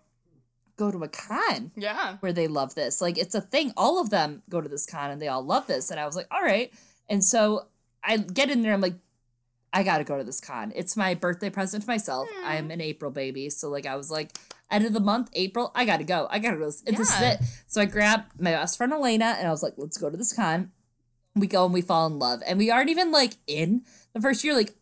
go to a con Yeah. where they love this. Like it's a thing. All of them go to this con and they all love this. And I was like, all right. And so I get in there. I'm like, I gotta go to this con. It's my birthday present to myself. I'm hmm. an April baby, so like I was like, end of the month, April, I gotta go. I gotta go. This, this is it. So I grabbed my best friend Elena and I was like, let's go to this con. We go and we fall in love, and we aren't even like in the first year. Like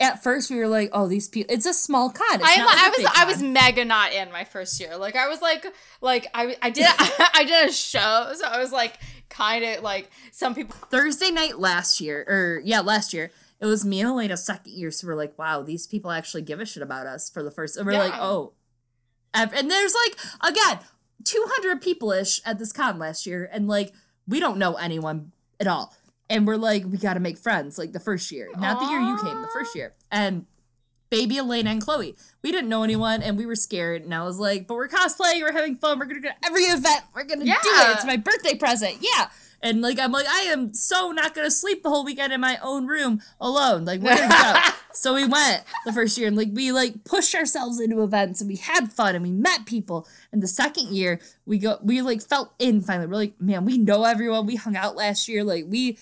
at first, we were like, oh, these people. It's a small con. It's I, like I was I was mega not in my first year. Like I was like like I I did I did a show, so I was like kind of like some people Thursday night last year, or yeah, last year, it was me and Elena's second year. So we're like, wow, these people actually give a shit about us for the first. And we're like, oh, and there's like again, two hundred people ish at this con last year, and like we don't know anyone at all. And we're like, we got to make friends. Like the first year, not the year you came, the first year, and. Baby Elena and Chloe. We didn't know anyone and we were scared. And I was like, but we're cosplaying, we're having fun, we're gonna go to every event, we're gonna do it. It's my birthday present. Yeah. And like I'm like, I am so not gonna sleep the whole weekend in my own room alone. Like we're gonna go. so we went the first year and like we like pushed ourselves into events and we had fun and we met people. And the second year we go we like felt in finally. We're like, man, we know everyone. We hung out last year. Like we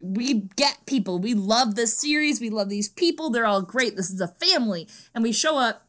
we get people. We love this series. We love these people. They're all great. This is a family. And we show up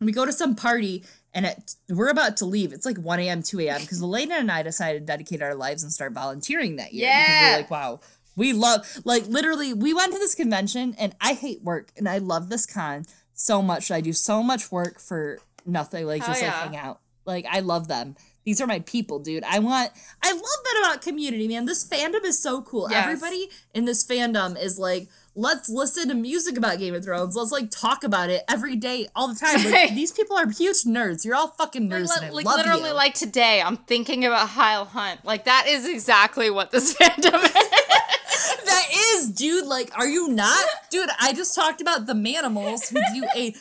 and we go to some party and we're about to leave. It's like 1 a.m., 2 a.m. because Elena and I decided to dedicate our lives and start volunteering that year. Because Yeah. we're like, wow, we love, like, literally, we went to this convention and I hate work and I love this con so much. I do so much work for nothing, like, Hell just like yeah. hang out. Like, I love them. These are my people, dude. I want, I love that about community, man. This fandom is so cool. Yes. Everybody in this fandom is like, let's listen to music about Game of Thrones. Let's like talk about it every day, all the time. Like, these people are huge nerds. You're all fucking nerds, like, and I like love literally you. like today I'm thinking about Hyle Hunt. Like that is exactly what this fandom is. that is, dude. Like, are you not, dude? I just talked about the Manimals who do a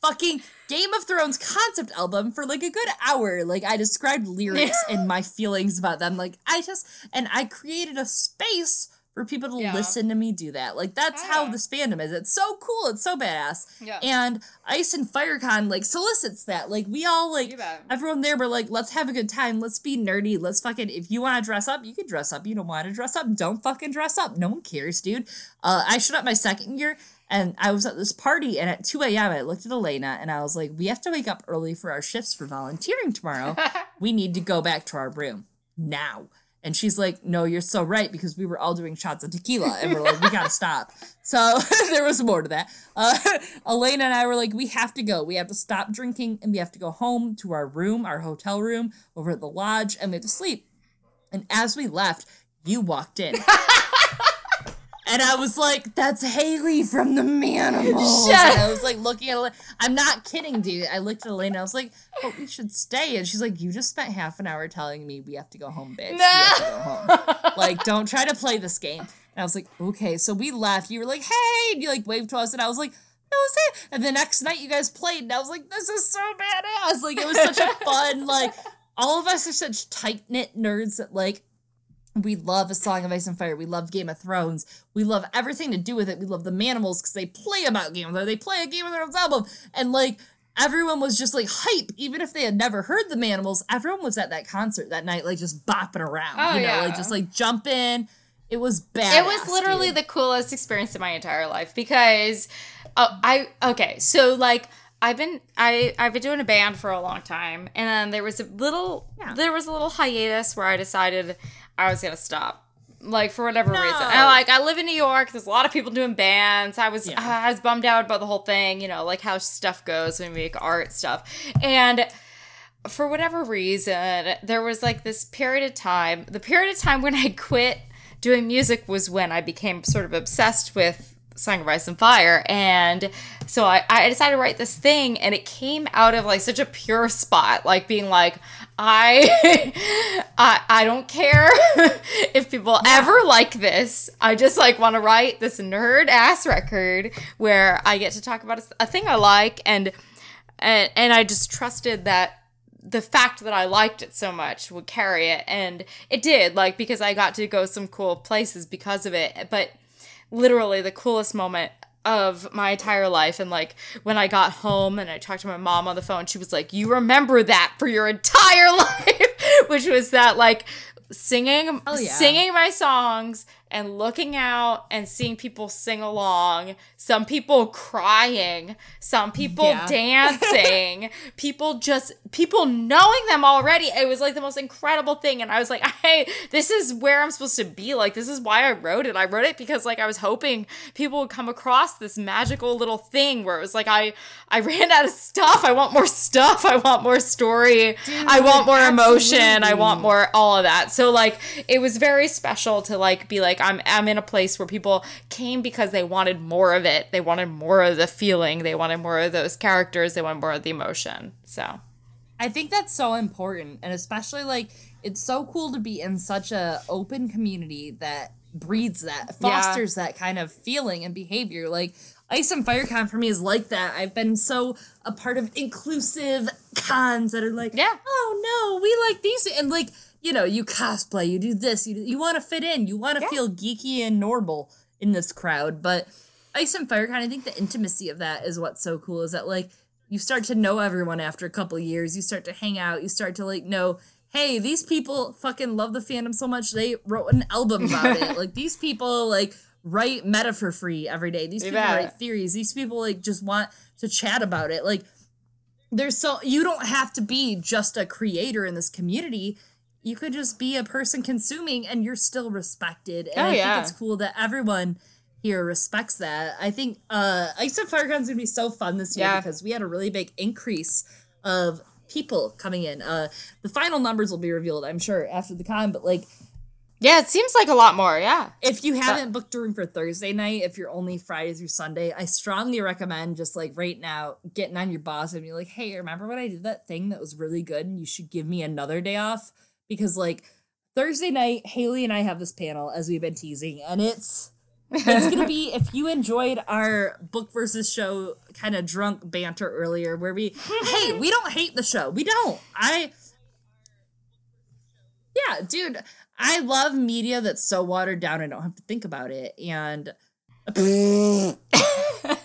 fucking Game of Thrones concept album for like a good hour. Like, I described lyrics and my feelings about them. Like, I just and I created a space for people to Yeah. listen to me do that. Like, that's how this fandom is. It's so cool. It's so badass. Yeah. And Ice and FireCon like solicits that. Like, we all like everyone there were like, let's have a good time. Let's be nerdy. Let's fucking, if you want to dress up, you can dress up. You don't want to dress up, don't fucking dress up. No one cares, dude. Uh, I showed up my second year and I was at this party and at 2 a.m. I looked at Elena and I was like, we have to wake up early for our shifts for volunteering tomorrow. we need to go back to our room now. And she's like, no, you're so right because we were all doing shots of tequila and we're like, we gotta stop. So there was more to that. Uh, Elena and I were like, we have to go. We have to stop drinking and we have to go home to our room, our hotel room over at the lodge, and we have to sleep. And as we left, you walked in. And I was like, that's Haley from the Manimals. Shut I was like looking at Elena. I'm not kidding, dude. I looked at Elena. I was like, oh, we should stay. And she's like, you just spent half an hour telling me we have to go home, bitch. We have to go home. like, don't try to play this game. And I was like, okay. So we left. You were like, hey. And you like waved to us. And I was like, that was it. And the next night you guys played. And I was like, this is so badass. Like, it was such a fun, like, all of us are such tight knit nerds that, like, we love A Song of Ice and Fire. We love Game of Thrones. We love everything to do with it. We love the Manimals because they play about Game of Thrones. They play a Game of Thrones album. And like everyone was just like hype, even if they had never heard the Manimals. Everyone was at that concert that night, like just bopping around. Oh, you know, yeah. like just like jumping. It was bad. it was literally the coolest experience of my entire life because uh, I okay so like I've been I I've been doing a band for a long time and then there was a little Yeah. there was a little hiatus where I decided I was gonna stop like for whatever No. reason and like I live in New York there's a lot of people doing bands I was Yeah. I was bummed out about the whole thing you know like how stuff goes when we make art stuff and for whatever reason, there was like this period of time. The period of time when I quit doing music was when I became sort of obsessed with Song of Ice and Fire. And so I, I decided to write this thing, and it came out of like such a pure spot, like being like, I, I, I don't care if people ever like this. I just like want to write this nerd ass record where I get to talk about a, a thing I like, and and and I just trusted that the fact that I liked it so much would carry it, and it did. Like because I got to go some cool places because of it, but literally the coolest moment of my entire life and like when I got home and I talked to my mom on the phone she was like you remember that for your entire life which was that like singing oh, yeah. singing my songs and looking out and seeing people sing along some people crying some people Yeah. dancing people just people knowing them already. It was like the most incredible thing and i was like hey this is where i'm supposed to be. Like this is why i wrote it. I wrote it because like i was hoping people would come across this magical little thing where it was like i i ran out of stuff. I want more stuff. I want more story. I want more emotion. I want more all of that. So like it was very special to like be like i'm i'm in a place where people came because they wanted more of it they wanted more of the feeling they wanted more of those characters they wanted more of the emotion so I think that's so important, and especially like it's so cool to be in such a open community that breeds that, Yeah. fosters that kind of feeling and behavior. Like Ice and Fire Con for me is like that. I've been so a part of inclusive cons that are like, Yeah. oh no, we like these, and like you know, you cosplay, you do this, you you want to fit in, you want to Yeah. feel geeky and normal in this crowd, but. Ice and Fire Con, I think the intimacy of that is what's so cool. Is that like you start to know everyone after a couple years. You start to hang out. You start to like know, hey, these people fucking love the fandom so much they wrote an album about it. Like these people like write meta for free every day. These people write theories. These people like just want to chat about it. Like there's so you don't have to be just a creator in this community. You could just be a person consuming and you're still respected. And Oh, I yeah. think it's cool that everyone here respects that. I think uh Ice and Firecon's gonna be so fun this year Yeah. because we had a really big increase of people coming in. Uh the final numbers will be revealed, I'm sure, after the con, but like yeah it seems like a lot more yeah if you haven't booked a room for Thursday night, if you're only Friday through Sunday, I strongly recommend just like right now getting on your boss and be like, hey, remember when I did that thing that was really good and you should give me another day off? Because like Thursday night, Haley and I have this panel as we've been teasing, and it's it's gonna be if you enjoyed our book versus show kind of drunk banter earlier where we hey we don't hate the show. We don't. I yeah dude i love media that's so watered down i don't have to think about it and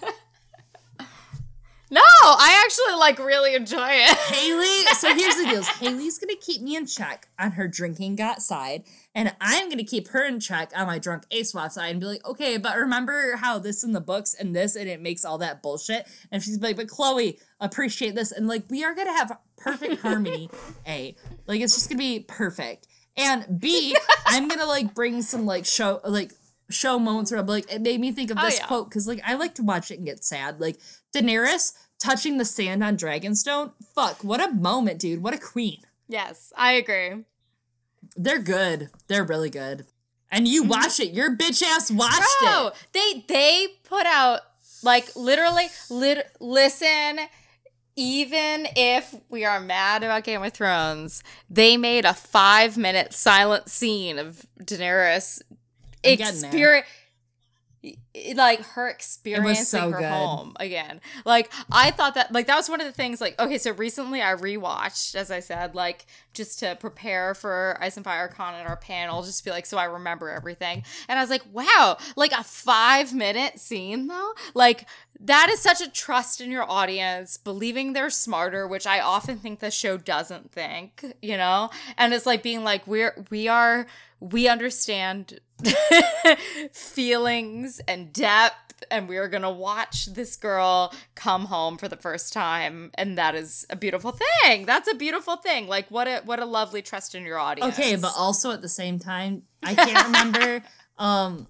no i actually like really enjoy it. Haley so here's the deal. Haley's gonna keep me in check on her drinking got side and i'm gonna keep her in check on my drunk ASOIAF side and be like okay but remember how this in the books and this and it makes all that bullshit? And she's like but chloe appreciate this. And like we are gonna have perfect harmony a. Like it's just gonna be perfect. And b i'm gonna like bring some like show like show moments where i'm like it made me think of Oh, this yeah. quote because like i like to watch it and get sad. Like daenerys touching the sand on dragonstone? Fuck what a moment dude. What a queen. Yes i agree. They're good. They're really good. And you mm-hmm. watch it. Your bitch ass watched Bro, it. they they put out like literally lit, listen even if we are mad about Game of Thrones, they made a 5 minute silent scene of Daenerys I'm experience like her experiencing so her good. home again. Like I thought that like that was one of the things like okay, so recently I rewatched as I said like just to prepare for Ice and Fire Con and our panel just to be like so I remember everything. And I was like, wow, like a 5 minute scene though? Like that is such a trust in your audience, believing they're smarter, which I often think the show doesn't think, you know? And it's like being like we're we are we understand feelings and depth and we are going to watch this girl come home for the first time and that is a beautiful thing. That's a beautiful thing. Like what a what a lovely trust in your audience. Okay, but also at the same time, I can't remember. um,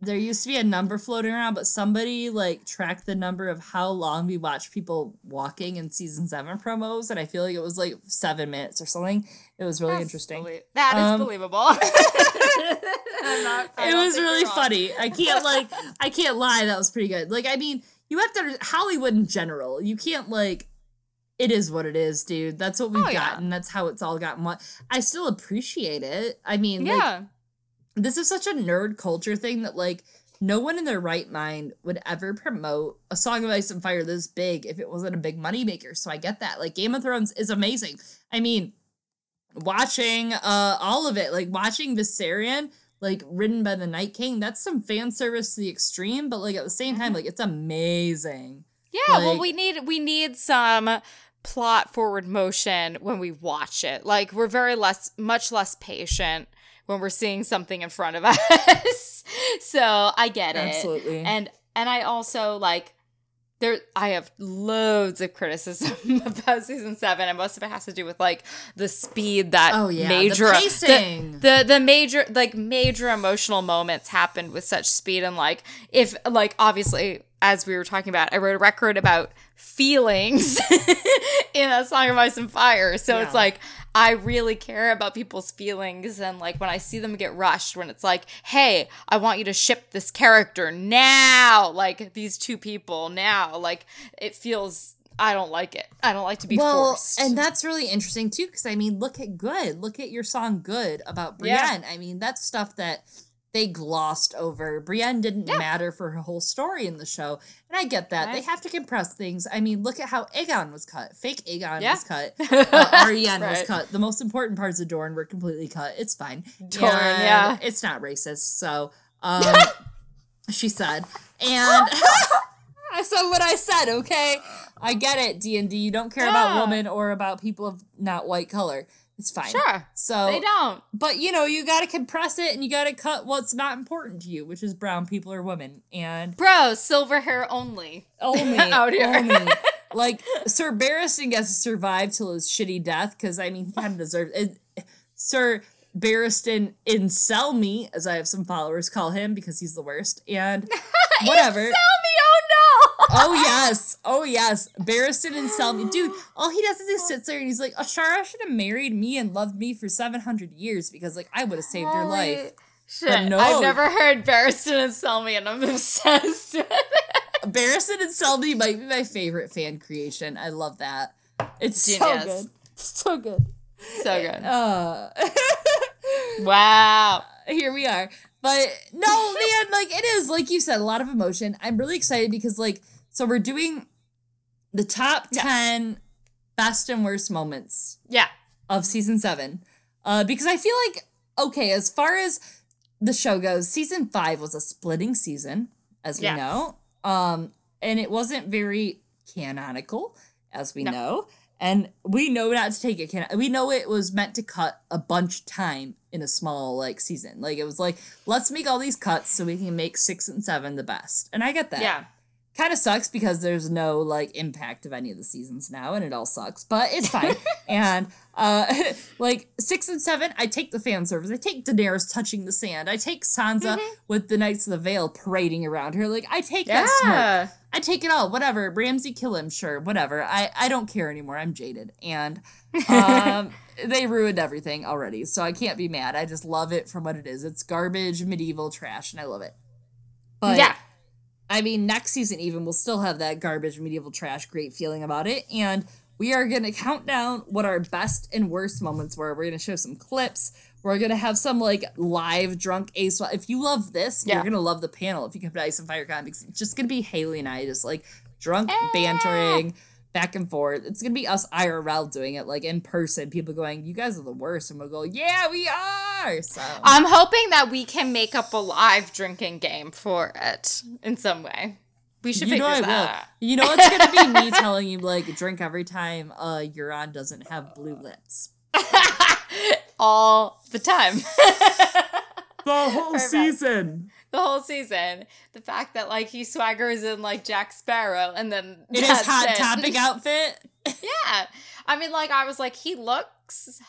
there used to be a number floating around, but somebody like tracked the number of how long we watched people walking in season seven promos, and I feel like it was like seven minutes or something. It was really That's interesting. belie- that is Um, believable. Not- it was really funny. I can't like I can't lie, that was pretty good. Like I mean, you have to Hollywood in general. You can't like it is what it is, dude. That's what we've Oh, yeah. gotten. That's how it's all gotten. What I still appreciate it. I mean, like Yeah. This is such a nerd culture thing that like no one in their right mind would ever promote a song of ice and fire this big if it wasn't a big moneymaker so i get that. Like game of thrones is amazing. I mean watching uh all of it like watching Viserion like written by the night king that's some fan service to the extreme but like at the same time like it's amazing. Yeah, well we need we need some plot forward motion when we watch it. Like we're very less much less patient when we're seeing something in front of us. so I get it. Absolutely. And and I also like there I have loads of criticism about season 7 and most of it has to do with like the speed that Oh, yeah, the major pacing. the the major like major emotional moments happened with such speed and like if like obviously as we were talking about i wrote a record about feelings in a song of ice and fire so it's like i really care about people's feelings and like when i see them get rushed when it's like hey i want you to ship this character now like these two people now like it feels i don't like it i don't like to be well, forced and that's really interesting too, because I mean, look at "Good." Look at your song "Good" about Brienne. Yeah. I mean, that's stuff that they glossed over. Brienne didn't matter for her whole story in the show, and I get that they have to compress things. I mean, look at how Aegon was cut. Fake Aegon Yeah. was cut. Uh, Arianne was cut. The most important parts of Dorne were completely cut. It's fine. Dorne, And yeah. it's not racist. So, um, she said, and. I said what I said, okay? I get it, D and D. You don't care about women or about people of not white color. It's fine. Sure. So they don't but you know, you gotta compress it and you gotta cut what's not important to you, which is brown people or women. And bro silver hair only only Out here. only like Sir Barristan gets to survive till his shitty death, because I mean he kinda deserves it. Sir Barristan in sell me, as I have some followers call him because he's the worst. And whatever. Me, oh no! Oh yes, oh yes, Barristan and Selmy, dude. All he does is he sits there and he's like, Ashara should have married me and loved me for seven hundred years because like I would have saved your life. Shit, no. I've never heard Barristan and Selmy, and I'm obsessed with it. Barristan and Selmy might be my favorite fan creation. I love that. It's so good, so good. So good. Uh, Wow. here we are. But no, man, like it is like you said, a lot of emotion. I'm really excited because like so we're doing the top Yeah. ten best and worst moments Yeah. of season seven. Uh, because I feel like, okay, as far as the show goes, season five was a splitting season, as we Yes. know. Um, and it wasn't very canonical, as we No. know. And we know not to take it can we know it was meant to cut a bunch of time in a small like season. Like it was like, let's make all these cuts so we can make six and seven the best. And I get that Yeah. Kind of sucks because there's no like impact of any of the seasons now, and it all sucks. But it's fine. and uh, like six and seven, I take the fan service. I take Daenerys touching the sand. I take Sansa Mm-hmm. with the Knights of the Veil parading around her. Like I take that smirk. Yeah. I take it all. Whatever. Ramsay kill him, sure. Whatever. I I don't care anymore. I'm jaded, and um, they ruined everything already. So I can't be mad. I just love it for what it is. It's garbage, medieval trash, and I love it. But yeah. I mean, next season even we'll still have that garbage, medieval trash, great feeling about it, and we are gonna count down what our best and worst moments were. We're gonna show some clips. We're gonna have some like live drunk ace. If you love this, Yeah. you're gonna love the panel. If you come to Ice and Fire because it's just gonna be Haley and I just like drunk Eh. bantering back and forth. It's gonna be us IRL doing it like in person. People going, "You guys are the worst," and we'll go, "Yeah, we are." So I'm hoping that we can make up a live drinking game for it in some way. We should you figure know that. will. You know it's gonna be me telling you like drink every time uh Euron doesn't have blue lips. All the time. The whole Perfect. season. the whole season. The fact that like he swaggers in like Jack Sparrow and then In his hot it. topic outfit. Yeah. I mean like I was like he looks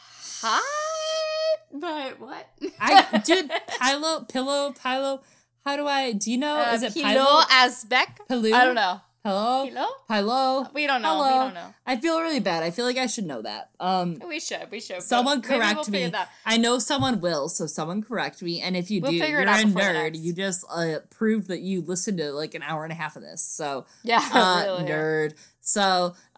hot, but what? I dude, Pilo, pillow, Pilo. How do I? Do you know? Uh, is it Pilo? Asbeck? Pilo? I don't know. Hello, Hello? Pilo. We don't know. Hello. We don't know. I feel really bad. I feel like I should know that. Um, We should. We should. someone correct we'll me. I know someone will, so someone correct me. And if you We'll do, figure you're out a nerd. You just uh, proved that you listened to like an hour and a half of this. So Yeah, uh, really. nerd. So,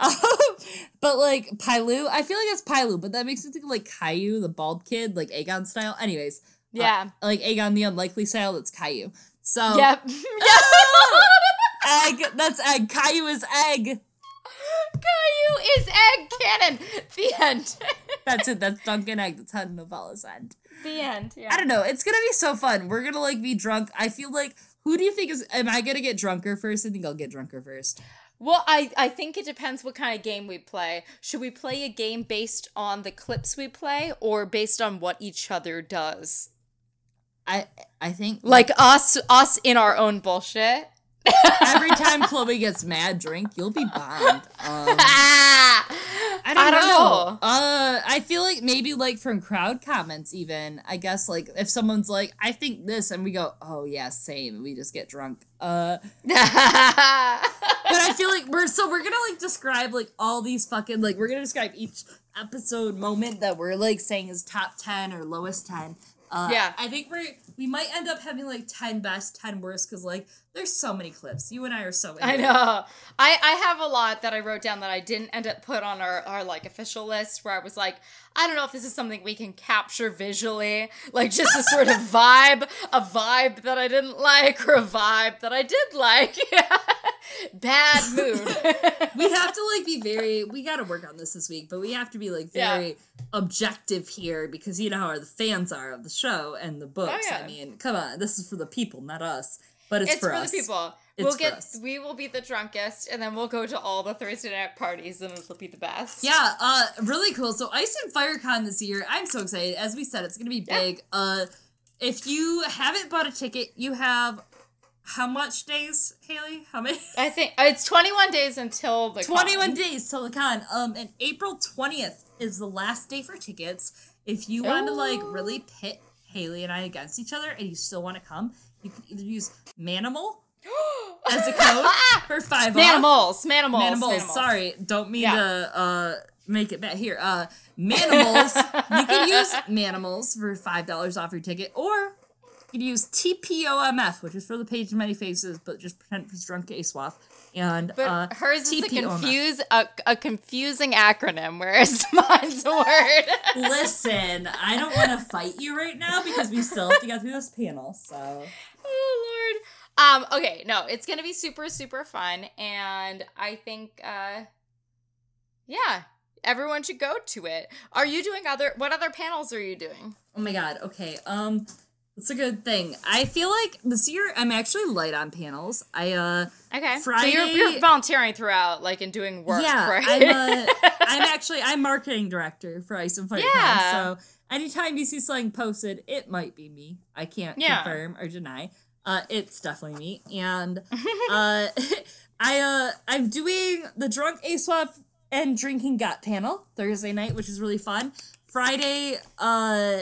but like Pylu, I feel like it's Pylu, but that makes me think of like Caillou, the bald kid, like Aegon style. Anyways, Yeah. like Aegon the Unlikely style, that's Caillou. So, Yep. egg, that's egg. Caillou is egg. Caillou is egg cannon. The end. That's it. That's Dunk and Egg. That's how novellas end. the end. Yeah. I don't know. It's gonna be so fun. We're gonna like be drunk. I feel like who do you think is? Am I gonna get drunker first? I think I'll get drunker first. Well, I, I think it depends what kind of game we play. Should we play a game based on the clips we play or based on what each other does? I I think Like us us in our own bullshit. Every time Chloe gets mad, drink, you'll be bombed. Um! I don't, I don't know. know. Uh, I feel like maybe like from crowd comments, even I guess like if someone's like, I think this, and we go, oh yeah, same, we just get drunk. Uh, but I feel like we're so we're gonna like describe like all these fucking like we're gonna describe each episode moment that we're like saying is top ten or lowest ten. Uh, Yeah. I think we're we might end up having like ten best, ten worst because like there's so many clips. You and I are so. I know. I, I have a lot that I wrote down that I didn't end up put on our, our like official list where I was like, I don't know if this is something we can capture visually. Like just a sort of vibe, a vibe that I didn't like or a vibe that I did like. Bad mood. we have to like be very we got to work on this this week but we have to be like Yeah. very objective here because you know how the fans are of the show and the books Oh, yeah. i mean come on this is for the people not us but it's, it's for, us the people. It's we'll get us. we will be the drunkest and then we'll go to all the Thursday night parties and it'll be the best. yeah uh really cool so ice and firecon this year i'm so excited as we said it's gonna be Yeah. big uh if you haven't bought a ticket you have how much days haley how many I think uh, it's 21 days until the 21 con. days till the con. Um, and April 20th is the last day for tickets. If you want to like really pit Haley and I against each other, and you still want to come, you can either use Manimal as a code for five off. Manimals, manimals, Manimals. manimals. Sorry, don't mean Yeah. to uh make it bad here. Uh, Manimals. you can use Manimals for five dollars off your ticket, or you can use TPOMF, which is for the page of many faces, but just pretend it's drunk ASOIAF. And But uh, hers is a confuse a, a confusing acronym, whereas mine's a word. Listen, I don't want to fight you right now because we still have to get through this panel. So oh lord. Um. Okay. No, it's gonna be super super fun, and I think, uh, yeah, everyone should go to it. Are you doing other? What other panels are you doing? Oh my god. Okay. Um that's a good thing. I feel like this year I'm actually light on panels. I uh Okay. so Friday- you're, you're volunteering throughout, like, and doing work, yeah, right? I'm uh, I'm actually I'm marketing director for Ice and Fire. Yeah. So anytime you see something posted, it might be me. I can't Yeah. confirm or deny. Uh, it's definitely me. And uh, I uh I'm doing the drunk ASOIAF and drinking GoT panel Thursday night, which is really fun. Friday, uh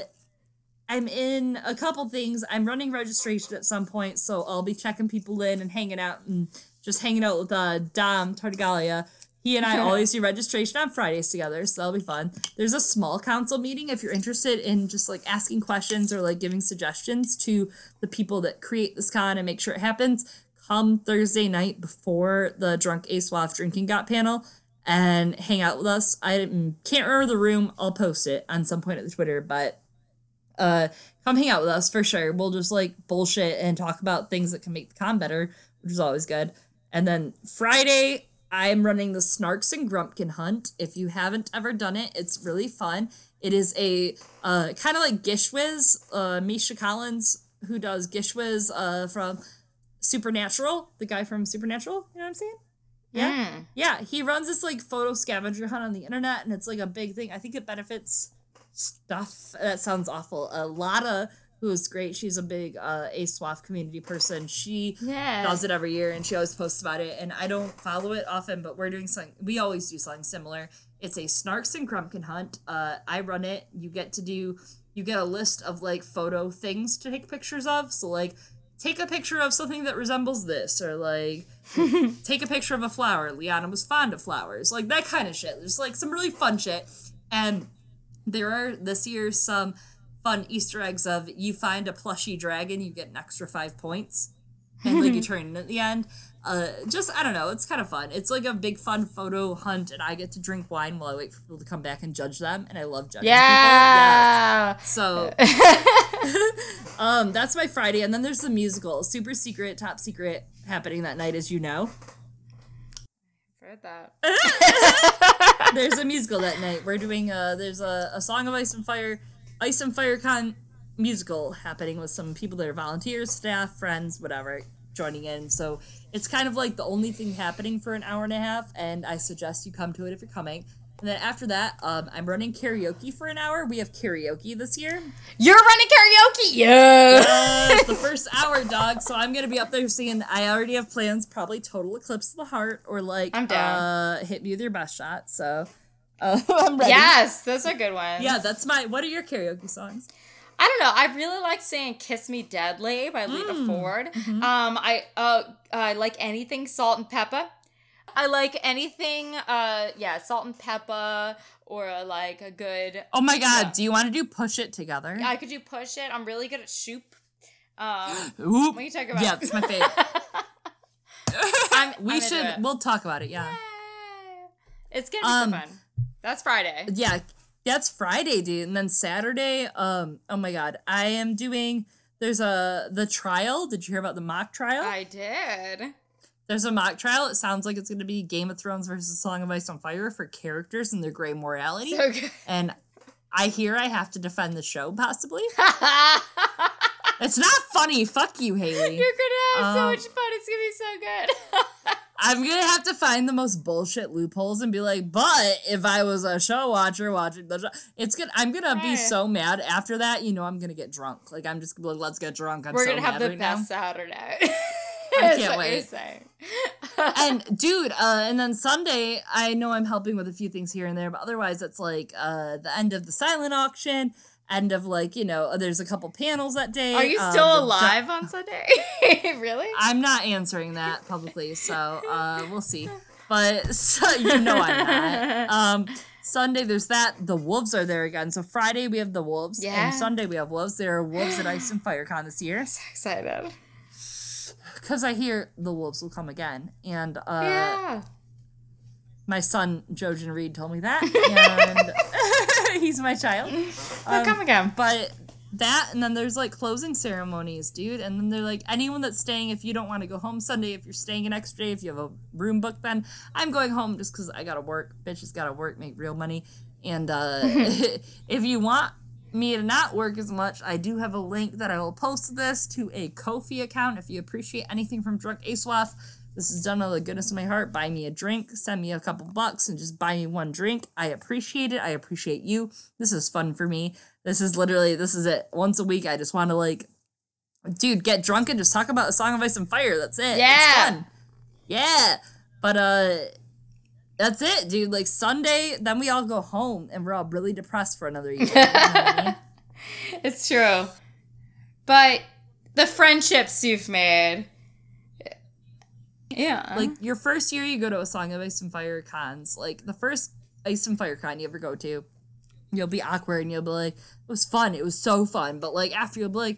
I'm in a couple things. I'm running registration at some point, so I'll be checking people in and hanging out and just hanging out with uh Dom Tartagalia. He and I always do registration on Fridays together, so that'll be fun. There's a small council meeting if you're interested in just like asking questions or like giving suggestions to the people that create this con and make sure it happens. Come Thursday night before the Drunk ASOIAF drinking GoT panel and hang out with us. I can't remember the room. I'll post it on some point at the Twitter, but uh come hang out with us for sure. We'll just like bullshit and talk about things that can make the con better, which is always good. And then Friday, I'm running the Snarks and Grumkin Hunt. If you haven't ever done it, it's really fun. It is a uh, kind of like GISHWHES, uh, Misha Collins, who does GISHWHES uh, from Supernatural, the guy from Supernatural. You know what I'm saying? Yeah. Mm. Yeah, he runs this like photo scavenger hunt on the internet, and it's like a big thing. I think it benefits stuff. That sounds awful. Uh, Lotta, who is great, she's a big uh, ASOIAF community person. She Yeah. does it every year, and she always posts about it. And I don't follow it often, but we're doing something. We always do something similar. It's a Snarks and Grumkin hunt. Uh, I run it. You get to do. You get a list of like photo things to take pictures of. So like, take a picture of something that resembles this, or like take a picture of a flower. Lyanna was fond of flowers, like that kind of shit. There's like some really fun shit, and there are this year some fun Easter eggs of you find a plushy dragon, you get an extra five points, and like you turn in at the end. Uh, just I don't know, it's kind of fun. It's like a big fun photo hunt, and I get to drink wine while I wait for people to come back and judge them, and I love judging people. Yeah. Yes. So, um, that's my Friday, and then there's the musical, super secret, top secret, happening that night, as you know. Heard that. There's a musical that night. We're doing uh there's a, a Song of Ice and Fire Ice and Fire Con musical happening with some people that are volunteers, staff, friends, whatever, joining in. So it's kind of like the only thing happening for an hour and a half, and I suggest you come to it if you're coming. And then after that, um, I'm running karaoke for an hour. We have karaoke this year. You're running karaoke. Yeah. Yes, the first hour, dog. So I'm gonna be up there singing. I already have plans. Probably Total Eclipse of the Heart or like I'm down. Uh, Hit Me with Your Best Shot. So uh, I'm ready. Yes, those are good ones. Yeah, that's my. What are your karaoke songs? I don't know. I really like saying "Kiss Me Deadly" by Lita Mm. Ford. Mm-hmm. Um, I uh, I like anything Salt-N-Pepa. I like anything. Uh, yeah, Salt-N-Pepa, or like a good. Oh my god, Yeah. do you want to do Push It together? I could do push it. I'm really good at shoop. Um, Oop. what are you talking about? Yeah, it's my favorite. I'm, we I'm should. We'll talk about it. Yeah. It's gonna be Um, so fun. That's Friday. Yeah, that's Friday, dude. And then Saturday, um, oh my god, I am doing. There's a the trial. Did you hear about the mock trial? I did. There's a mock trial. It sounds like it's going to be Game of Thrones versus Song of Ice and Fire for characters and their gray morality. So and I hear I have to defend the show, possibly. It's not funny. Fuck you, Haley. You're gonna have so Um, much fun. It's gonna be so good. I'm gonna have to find the most bullshit loopholes and be like, but if I was a show watcher watching the show, it's good. I'm gonna be so mad after that. You know, I'm gonna get drunk. Like I'm just like, let's get drunk. I'm We're so gonna have the right best now. Saturday. I can't wait. and dude, uh, and then Sunday, I know I'm helping with a few things here and there, but otherwise, it's like uh, the end of the silent auction, end of like you know, there's a couple panels that day. Are you uh, still the- alive on Sunday? really? I'm not answering that publicly, so uh, we'll see. But so, you know I'm not. Um, Sunday there's that. The wolves are there again. So Friday we have the wolves, Yeah. and Sunday we have wolves. There are wolves at Ice and Fire Con this year so excited. Because I hear the wolves will come again, and uh, yeah. my son Jojen Reed told me that, and he's my child. They'll Um, come again. But that, and then there's like closing ceremonies, dude. And then they're like, anyone that's staying, if you don't want to go home Sunday, if you're staying an extra day, if you have a room booked, then I'm going home just because I gotta work. Bitches gotta work, make real money. And uh, if you want me to not work as much, I do have a link that I will post this to a Ko-fi account. If you appreciate anything from Drunk ASOIAF, this is done out of the goodness of my heart. Buy me a drink, send me a couple bucks, and just buy me one drink. I appreciate it. I appreciate you. This is fun for me. This is literally, this is it. Once a week, I just want to like, dude, get drunk and just talk about a song of ice and fire. That's it. Yeah. It's fun. Yeah. But uh that's it, dude. Like Sunday, then we all go home and we're all really depressed for another year. You know I mean? It's true. But the friendships you've made. Yeah. Like your first year you go to a Song of Ice and Fire cons, like the first Ice and Fire con you ever go to, you'll be awkward and you'll be like, it was fun, it was so fun. But like after you'll be like,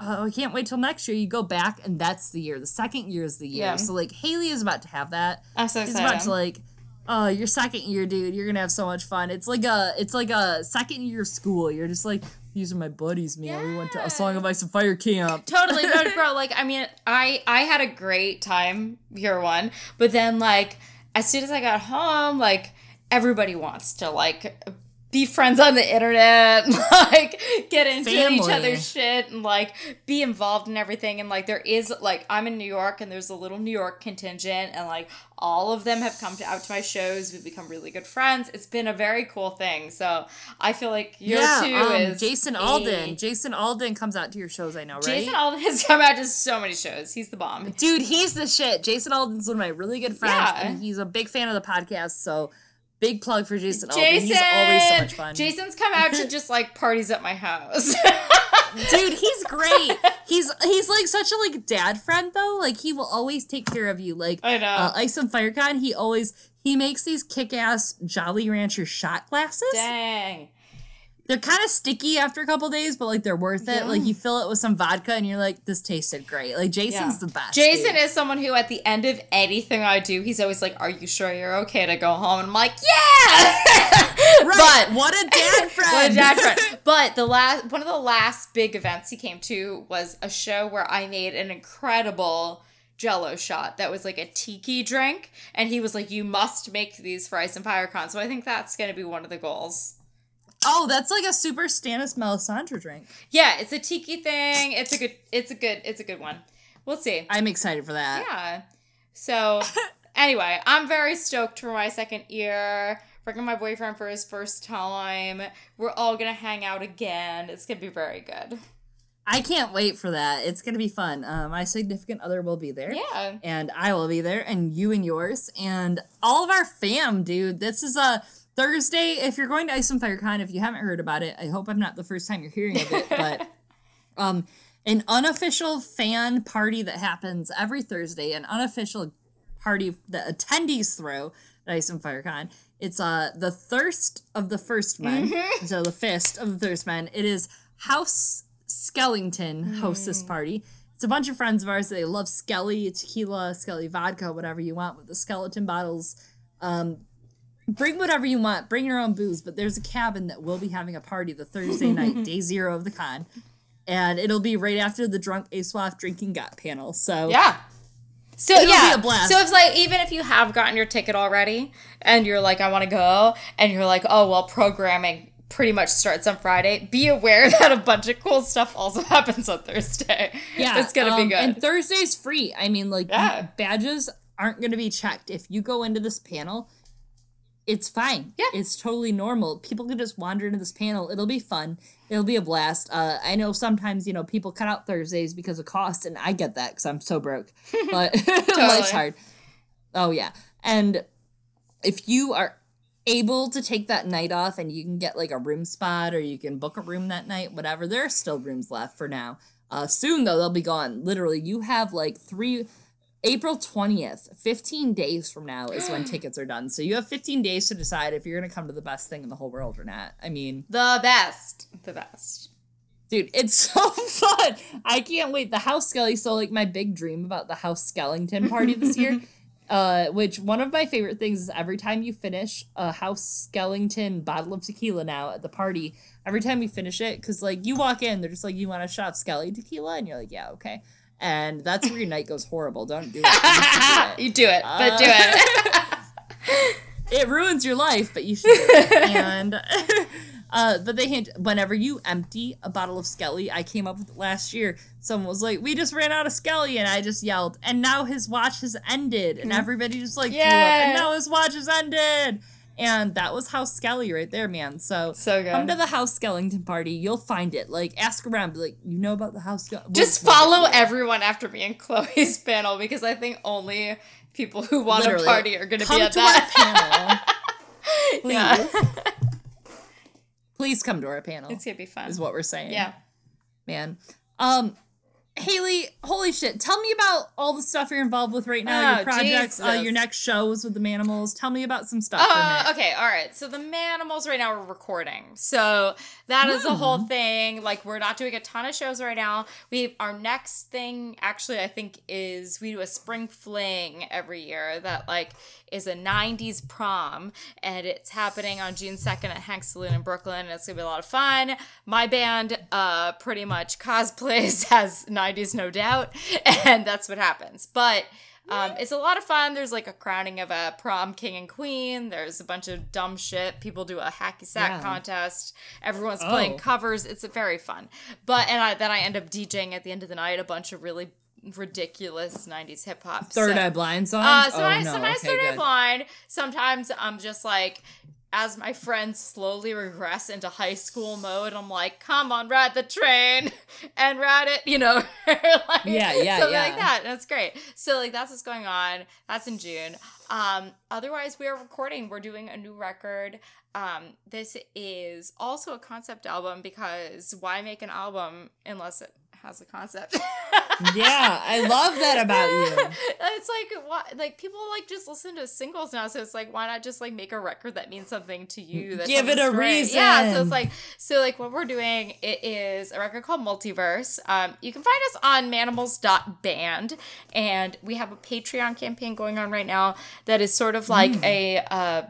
oh, I can't wait till next year. You go back and that's the year. The second year is the year. Yeah. So like Haley is about to have that. I'm so It's excited. about to like, oh, your second year, dude. You're gonna have so much fun. It's like a, it's like a second year of school. You're just like, these are my buddies, man. We went to a Song of Ice and Fire camp. totally no, bro like i mean i i had a great time year one but then like as soon as i got home like everybody wants to like be friends on the internet like get into each other's shit and like be involved in everything and like there is like i'm in new york and there's a little new york contingent and like all of them have come to, out to my shows we've become really good friends it's been a very cool thing so i feel like year two um, is Jason a- Alden. Jason Alden comes out to your shows, I know, right? Jason Alden has come out to so many shows. He's the bomb. Dude, he's the shit. Jason Alden's one of my really good friends, Yeah. and he's a big fan of the podcast. So, big plug for Jason. Jason, He's always so much fun. Jason's come out to just like parties at my house. Dude, he's great. he's he's like such a like dad friend though. Like he will always take care of you. Like I know. uh, Ice and FireCon, he always he makes these kick ass Jolly Rancher shot glasses. Dang. They're kind of sticky after a couple days, but like they're worth it. Yeah. Like you fill it with some vodka, and you're like, this tasted great. Like Jason's Yeah. the best. Jason dude. is someone who, at the end of anything I do, he's always like, "Are you sure you're okay to go home?" And I'm like, "Yeah." right. But what a dad friend. What a dad friend. But the last one of the last big events he came to was a show where I made an incredible jello shot that was like a tiki drink. And he was like, You must make these for Ice and FireCon. So I think that's gonna be one of the goals. Oh, that's like a super Stannis Melisandre drink. Yeah, it's a tiki thing. It's a good it's a good it's a good one. We'll see. I'm excited for that. Yeah. So anyway, I'm very stoked for my second year. Bringing my boyfriend for his first time. We're all gonna hang out again. It's gonna be very good. I can't wait for that. It's gonna be fun. Uh, my significant other will be there. Yeah. And I will be there, and you and yours, and all of our fam, dude. This is a Thursday. If you're going to Ice and Fire Con, if you haven't heard about it, I hope I'm not the first time you're hearing of it, but um, an unofficial fan party that happens every Thursday, an unofficial party that attendees throw at Ice and Fire Con. It's uh the thirst of the first men, so the fist of the thirst men. It is House Skellington hosts this party. It's a bunch of friends of ours. They love Skelly tequila, Skelly vodka, whatever you want with the skeleton bottles. Um, bring whatever you want. Bring your own booze. But there's a cabin that will be having a party the Thursday night, day zero of the con, and it'll be right after the drunk ASOIAF drinking GoT panel. So Yeah. So It'll be yeah, a blast. so it's like even if you have gotten your ticket already and you're like, I want to go, and you're like, oh well, programming pretty much starts on Friday. Be aware that a bunch of cool stuff also happens on Thursday. Yeah, it's gonna um, be good. And Thursday's free. I mean, like Yeah. badges aren't gonna be checked if you go into this panel. It's fine. Yeah. it's totally normal. People can just wander into this panel. It'll be fun. It'll be a blast. Uh, I know sometimes you know people cut out Thursdays because of cost, and I get that because I'm so broke. But life's hard. Oh yeah, and if you are able to take that night off and you can get like a room spot or you can book a room that night, whatever, there are still rooms left for now. Uh, soon though, they'll be gone. Literally, you have like three. April 20th, 15 days from now is when tickets are done. So you have 15 days to decide if you're going to come to the best thing in the whole world or not. I mean, the best, the best. dude, it's so fun. I can't wait. The House Skelly, so like my big dream about the House Skellington party this year. Uh, which one of my favorite things is every time you finish a House Skellington bottle of tequila now at the party, every time you finish it, because like you walk in, they're just like, you want a shot of Skelly tequila? And you're like, yeah, okay. And that's where your night goes horrible. Don't do it. You do it. you do it, but do it. it ruins your life, but you should. do it. and uh, but they hint whenever you empty a bottle of Skelly, I came up with it last year. Someone was like, "We just ran out of Skelly," and I just yelled, "And now his watch has ended!" And everybody just like Yeah. and now his watch has ended. And that was House Skelly right there, man. So, So good. come to the House Skellington party. You'll find it. Like, ask around. Be like, you know about the House Skellington? Just follow everyone after me and Chloe's panel because I think only people who want Literally. to party are going to be at to that. panel. Please. Yeah. Please come to our panel. It's going to be fun. is what we're saying. Yeah. man. Um, Haley, holy shit! Tell me about all the stuff you're involved with right now. Oh, your projects, uh, your next shows with the Manimals. Tell me about some stuff. Uh, okay, all right. So the Manimals right now are recording. So that is a whole thing. Like we're not doing a ton of shows right now. We our next thing actually I think is we do a spring fling every year that like is a 90s prom and it's happening on June 2nd at Hank Saloon in Brooklyn and it's going to be a lot of fun. My band uh pretty much cosplays as 90s no doubt and that's what happens. But um, it's a lot of fun. There's like a crowning of a prom king and queen. There's a bunch of dumb shit. People do a hacky sack Yeah. contest. Everyone's Oh. playing covers. It's very fun. But and I, then I end up DJing at the end of the night a bunch of really ridiculous 90s hip hop. Third So- Eye Blind songs. uh, oh sometimes, no, sometimes okay, third eye blind. Sometimes I'm just like, as my friends slowly regress into high school mode, I'm like, come on, ride the train and ride it, you know, like, Yeah, yeah, something yeah. like that. That's great. So like that's what's going on. That's in June. Um, otherwise, we are recording. We're doing a new record. Um, this is also a concept album because why make an album unless it has a concept? Yeah, I love that about you. it's like what like people like just listen to singles now, so it's like why not just like make a record that means something to you? That Give it a story? Yeah, so it's like so like what we're doing. It is a record called Multiverse. Um, you can find us on Manimals.band, and we have a Patreon campaign going on right now that is sort of like Mm. a. Uh,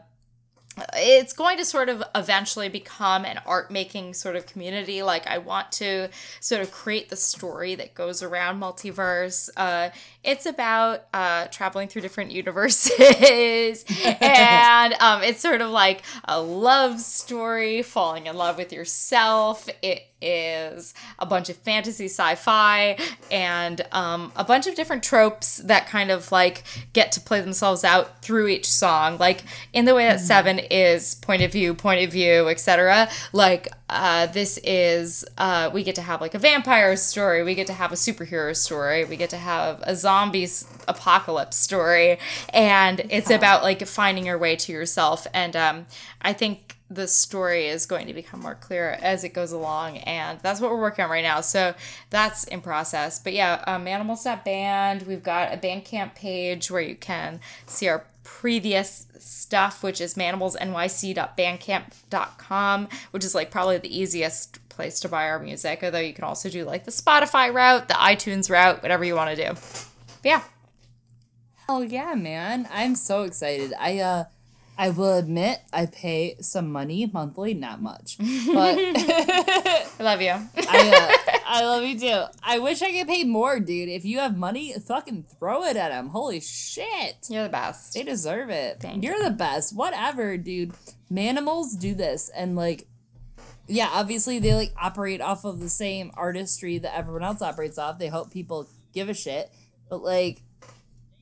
it's going to sort of eventually become an art making sort of community. Like i want to sort of create the story that goes around multiverse. Uh, it's about uh, traveling through different universes. And um, it's sort of like a love story falling in love with yourself. It is a bunch of fantasy sci-fi and um, a bunch of different tropes that kind of like get to play themselves out through each song. Like in the way that seven is point of view point of view etc like uh, this is uh, we get to have like a vampire story we get to have a superhero story we get to have a zombies apocalypse story and it's about like finding your way to yourself. And um, i think the story is going to become more clear as it goes along and that's what we're working on right now so that's in process but yeah um, Manimals.band we've got a bandcamp page where you can see our previous stuff which is manimalsnyc.bandcamp.com which is like probably the easiest place to buy our music although you can also do like the spotify route the itunes route whatever you want to do but yeah Hell yeah, man! I'm so excited. I uh, I will admit I pay some money monthly, not much, but i love you I uh, I love you too. I wish I could pay more, dude. If you have money, fucking throw it at them. Holy shit! you're the best They deserve it. Thank You're the best. Whatever, dude. Manimals do this and like yeah, obviously they like operate off of the same artistry that everyone else operates off. They hope people give a shit. But like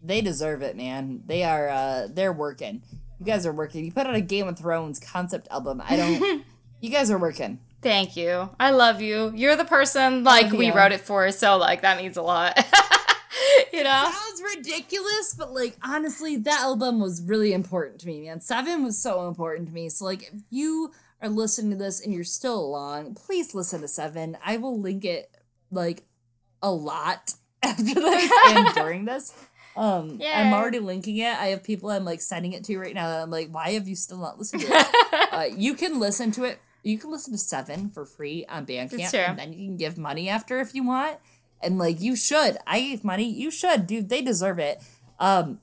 they deserve it, man. They are uh they're working. You guys are working. You put out a Game of Thrones concept album. I don't You guys are working. Thank you. I love you. You're the person like we wrote it for, so like that means a lot. you know? Sounds ridiculous, but like honestly, that album was really important to me, man. Seven was so important to me. So like if you are listening to this and you're still along, please listen to Seven. I will link it like a lot after this and during this. Um Yay. I'm already linking it. I have people I'm like sending it to right now that I'm like, why have you still not listened to it? uh, you can listen to it. You can listen to Seven for free on Bandcamp, and then you can give money after if you want. And like you should. I gave money. You should, dude. They deserve it. Um,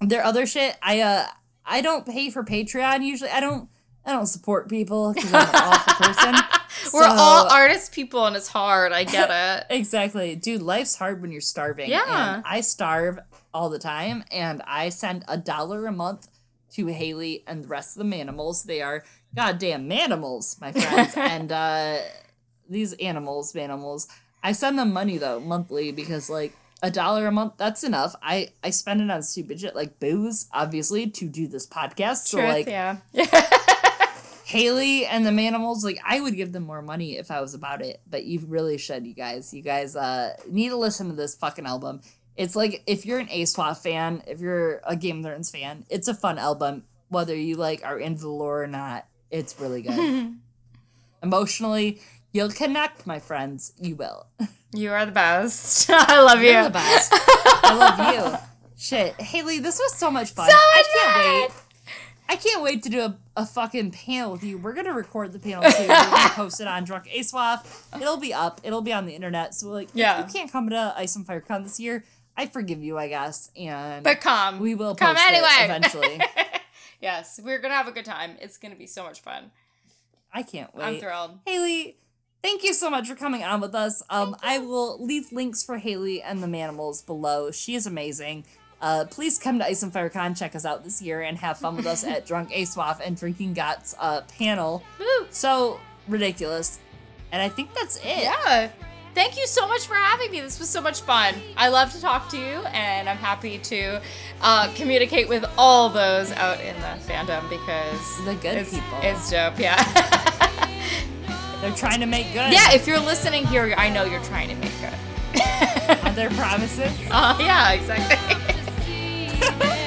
their other shit. I uh, I don't pay for Patreon usually. I don't. I don't support people because I'm an awful person. We're So- all artist people and it's hard. I get it. Exactly. Dude, life's hard when you're starving. Yeah. And I starve all the time and I send a dollar a month to Haley and the rest of the manimals. They are goddamn manimals, my friends. and uh these animals, manimals. I send them money though, monthly, because like a dollar a month, that's enough. I I spend it on stupid shit like booze, obviously, to do this podcast. So Truth, like yeah. Haley and the Manimals, like I would give them more money if I was about it, but you really should, you guys. You guys uh need to listen to this fucking album. It's like if you're an ASOIAF fan, if you're a Game of Thrones fan, it's a fun album, whether you like are into the lore or not. It's really good. Emotionally, you'll connect, my friends. You will. You are the best. I love you. You're the best. I love you. Shit, Haley, this was so much fun. So I much can't fun. wait. I can't wait to do a, a fucking panel with you. We're gonna record the panel too. We're gonna post it on Drunk ASOIAF. It'll be up. It'll be on the internet. So like, Yeah. if you can't come to Ice and Fire Con this year, I forgive you, I guess. And But come. we will come post it anyway. eventually. yes, we're gonna have a good time. It's gonna be so much fun. I can't wait. I'm thrilled. Haley, thank you so much for coming on with us. Um, I will leave links for Haley and the Manimals below. She is amazing. Uh, please come to Ice and Fire Con, check us out this year, and have fun with us at Drunk ASOIAF and Drinking Gots uh, panel. Woo. So ridiculous. And I think that's it. Yeah. Thank you so much for having me. This was so much fun. I love to talk to you, and I'm happy to uh, communicate with all those out in the fandom because The good it's, people. It's dope. Yeah. They're trying to make good yeah. If you're listening here, I know you're trying to make good. on their promises. uh, yeah. Exactly yeah.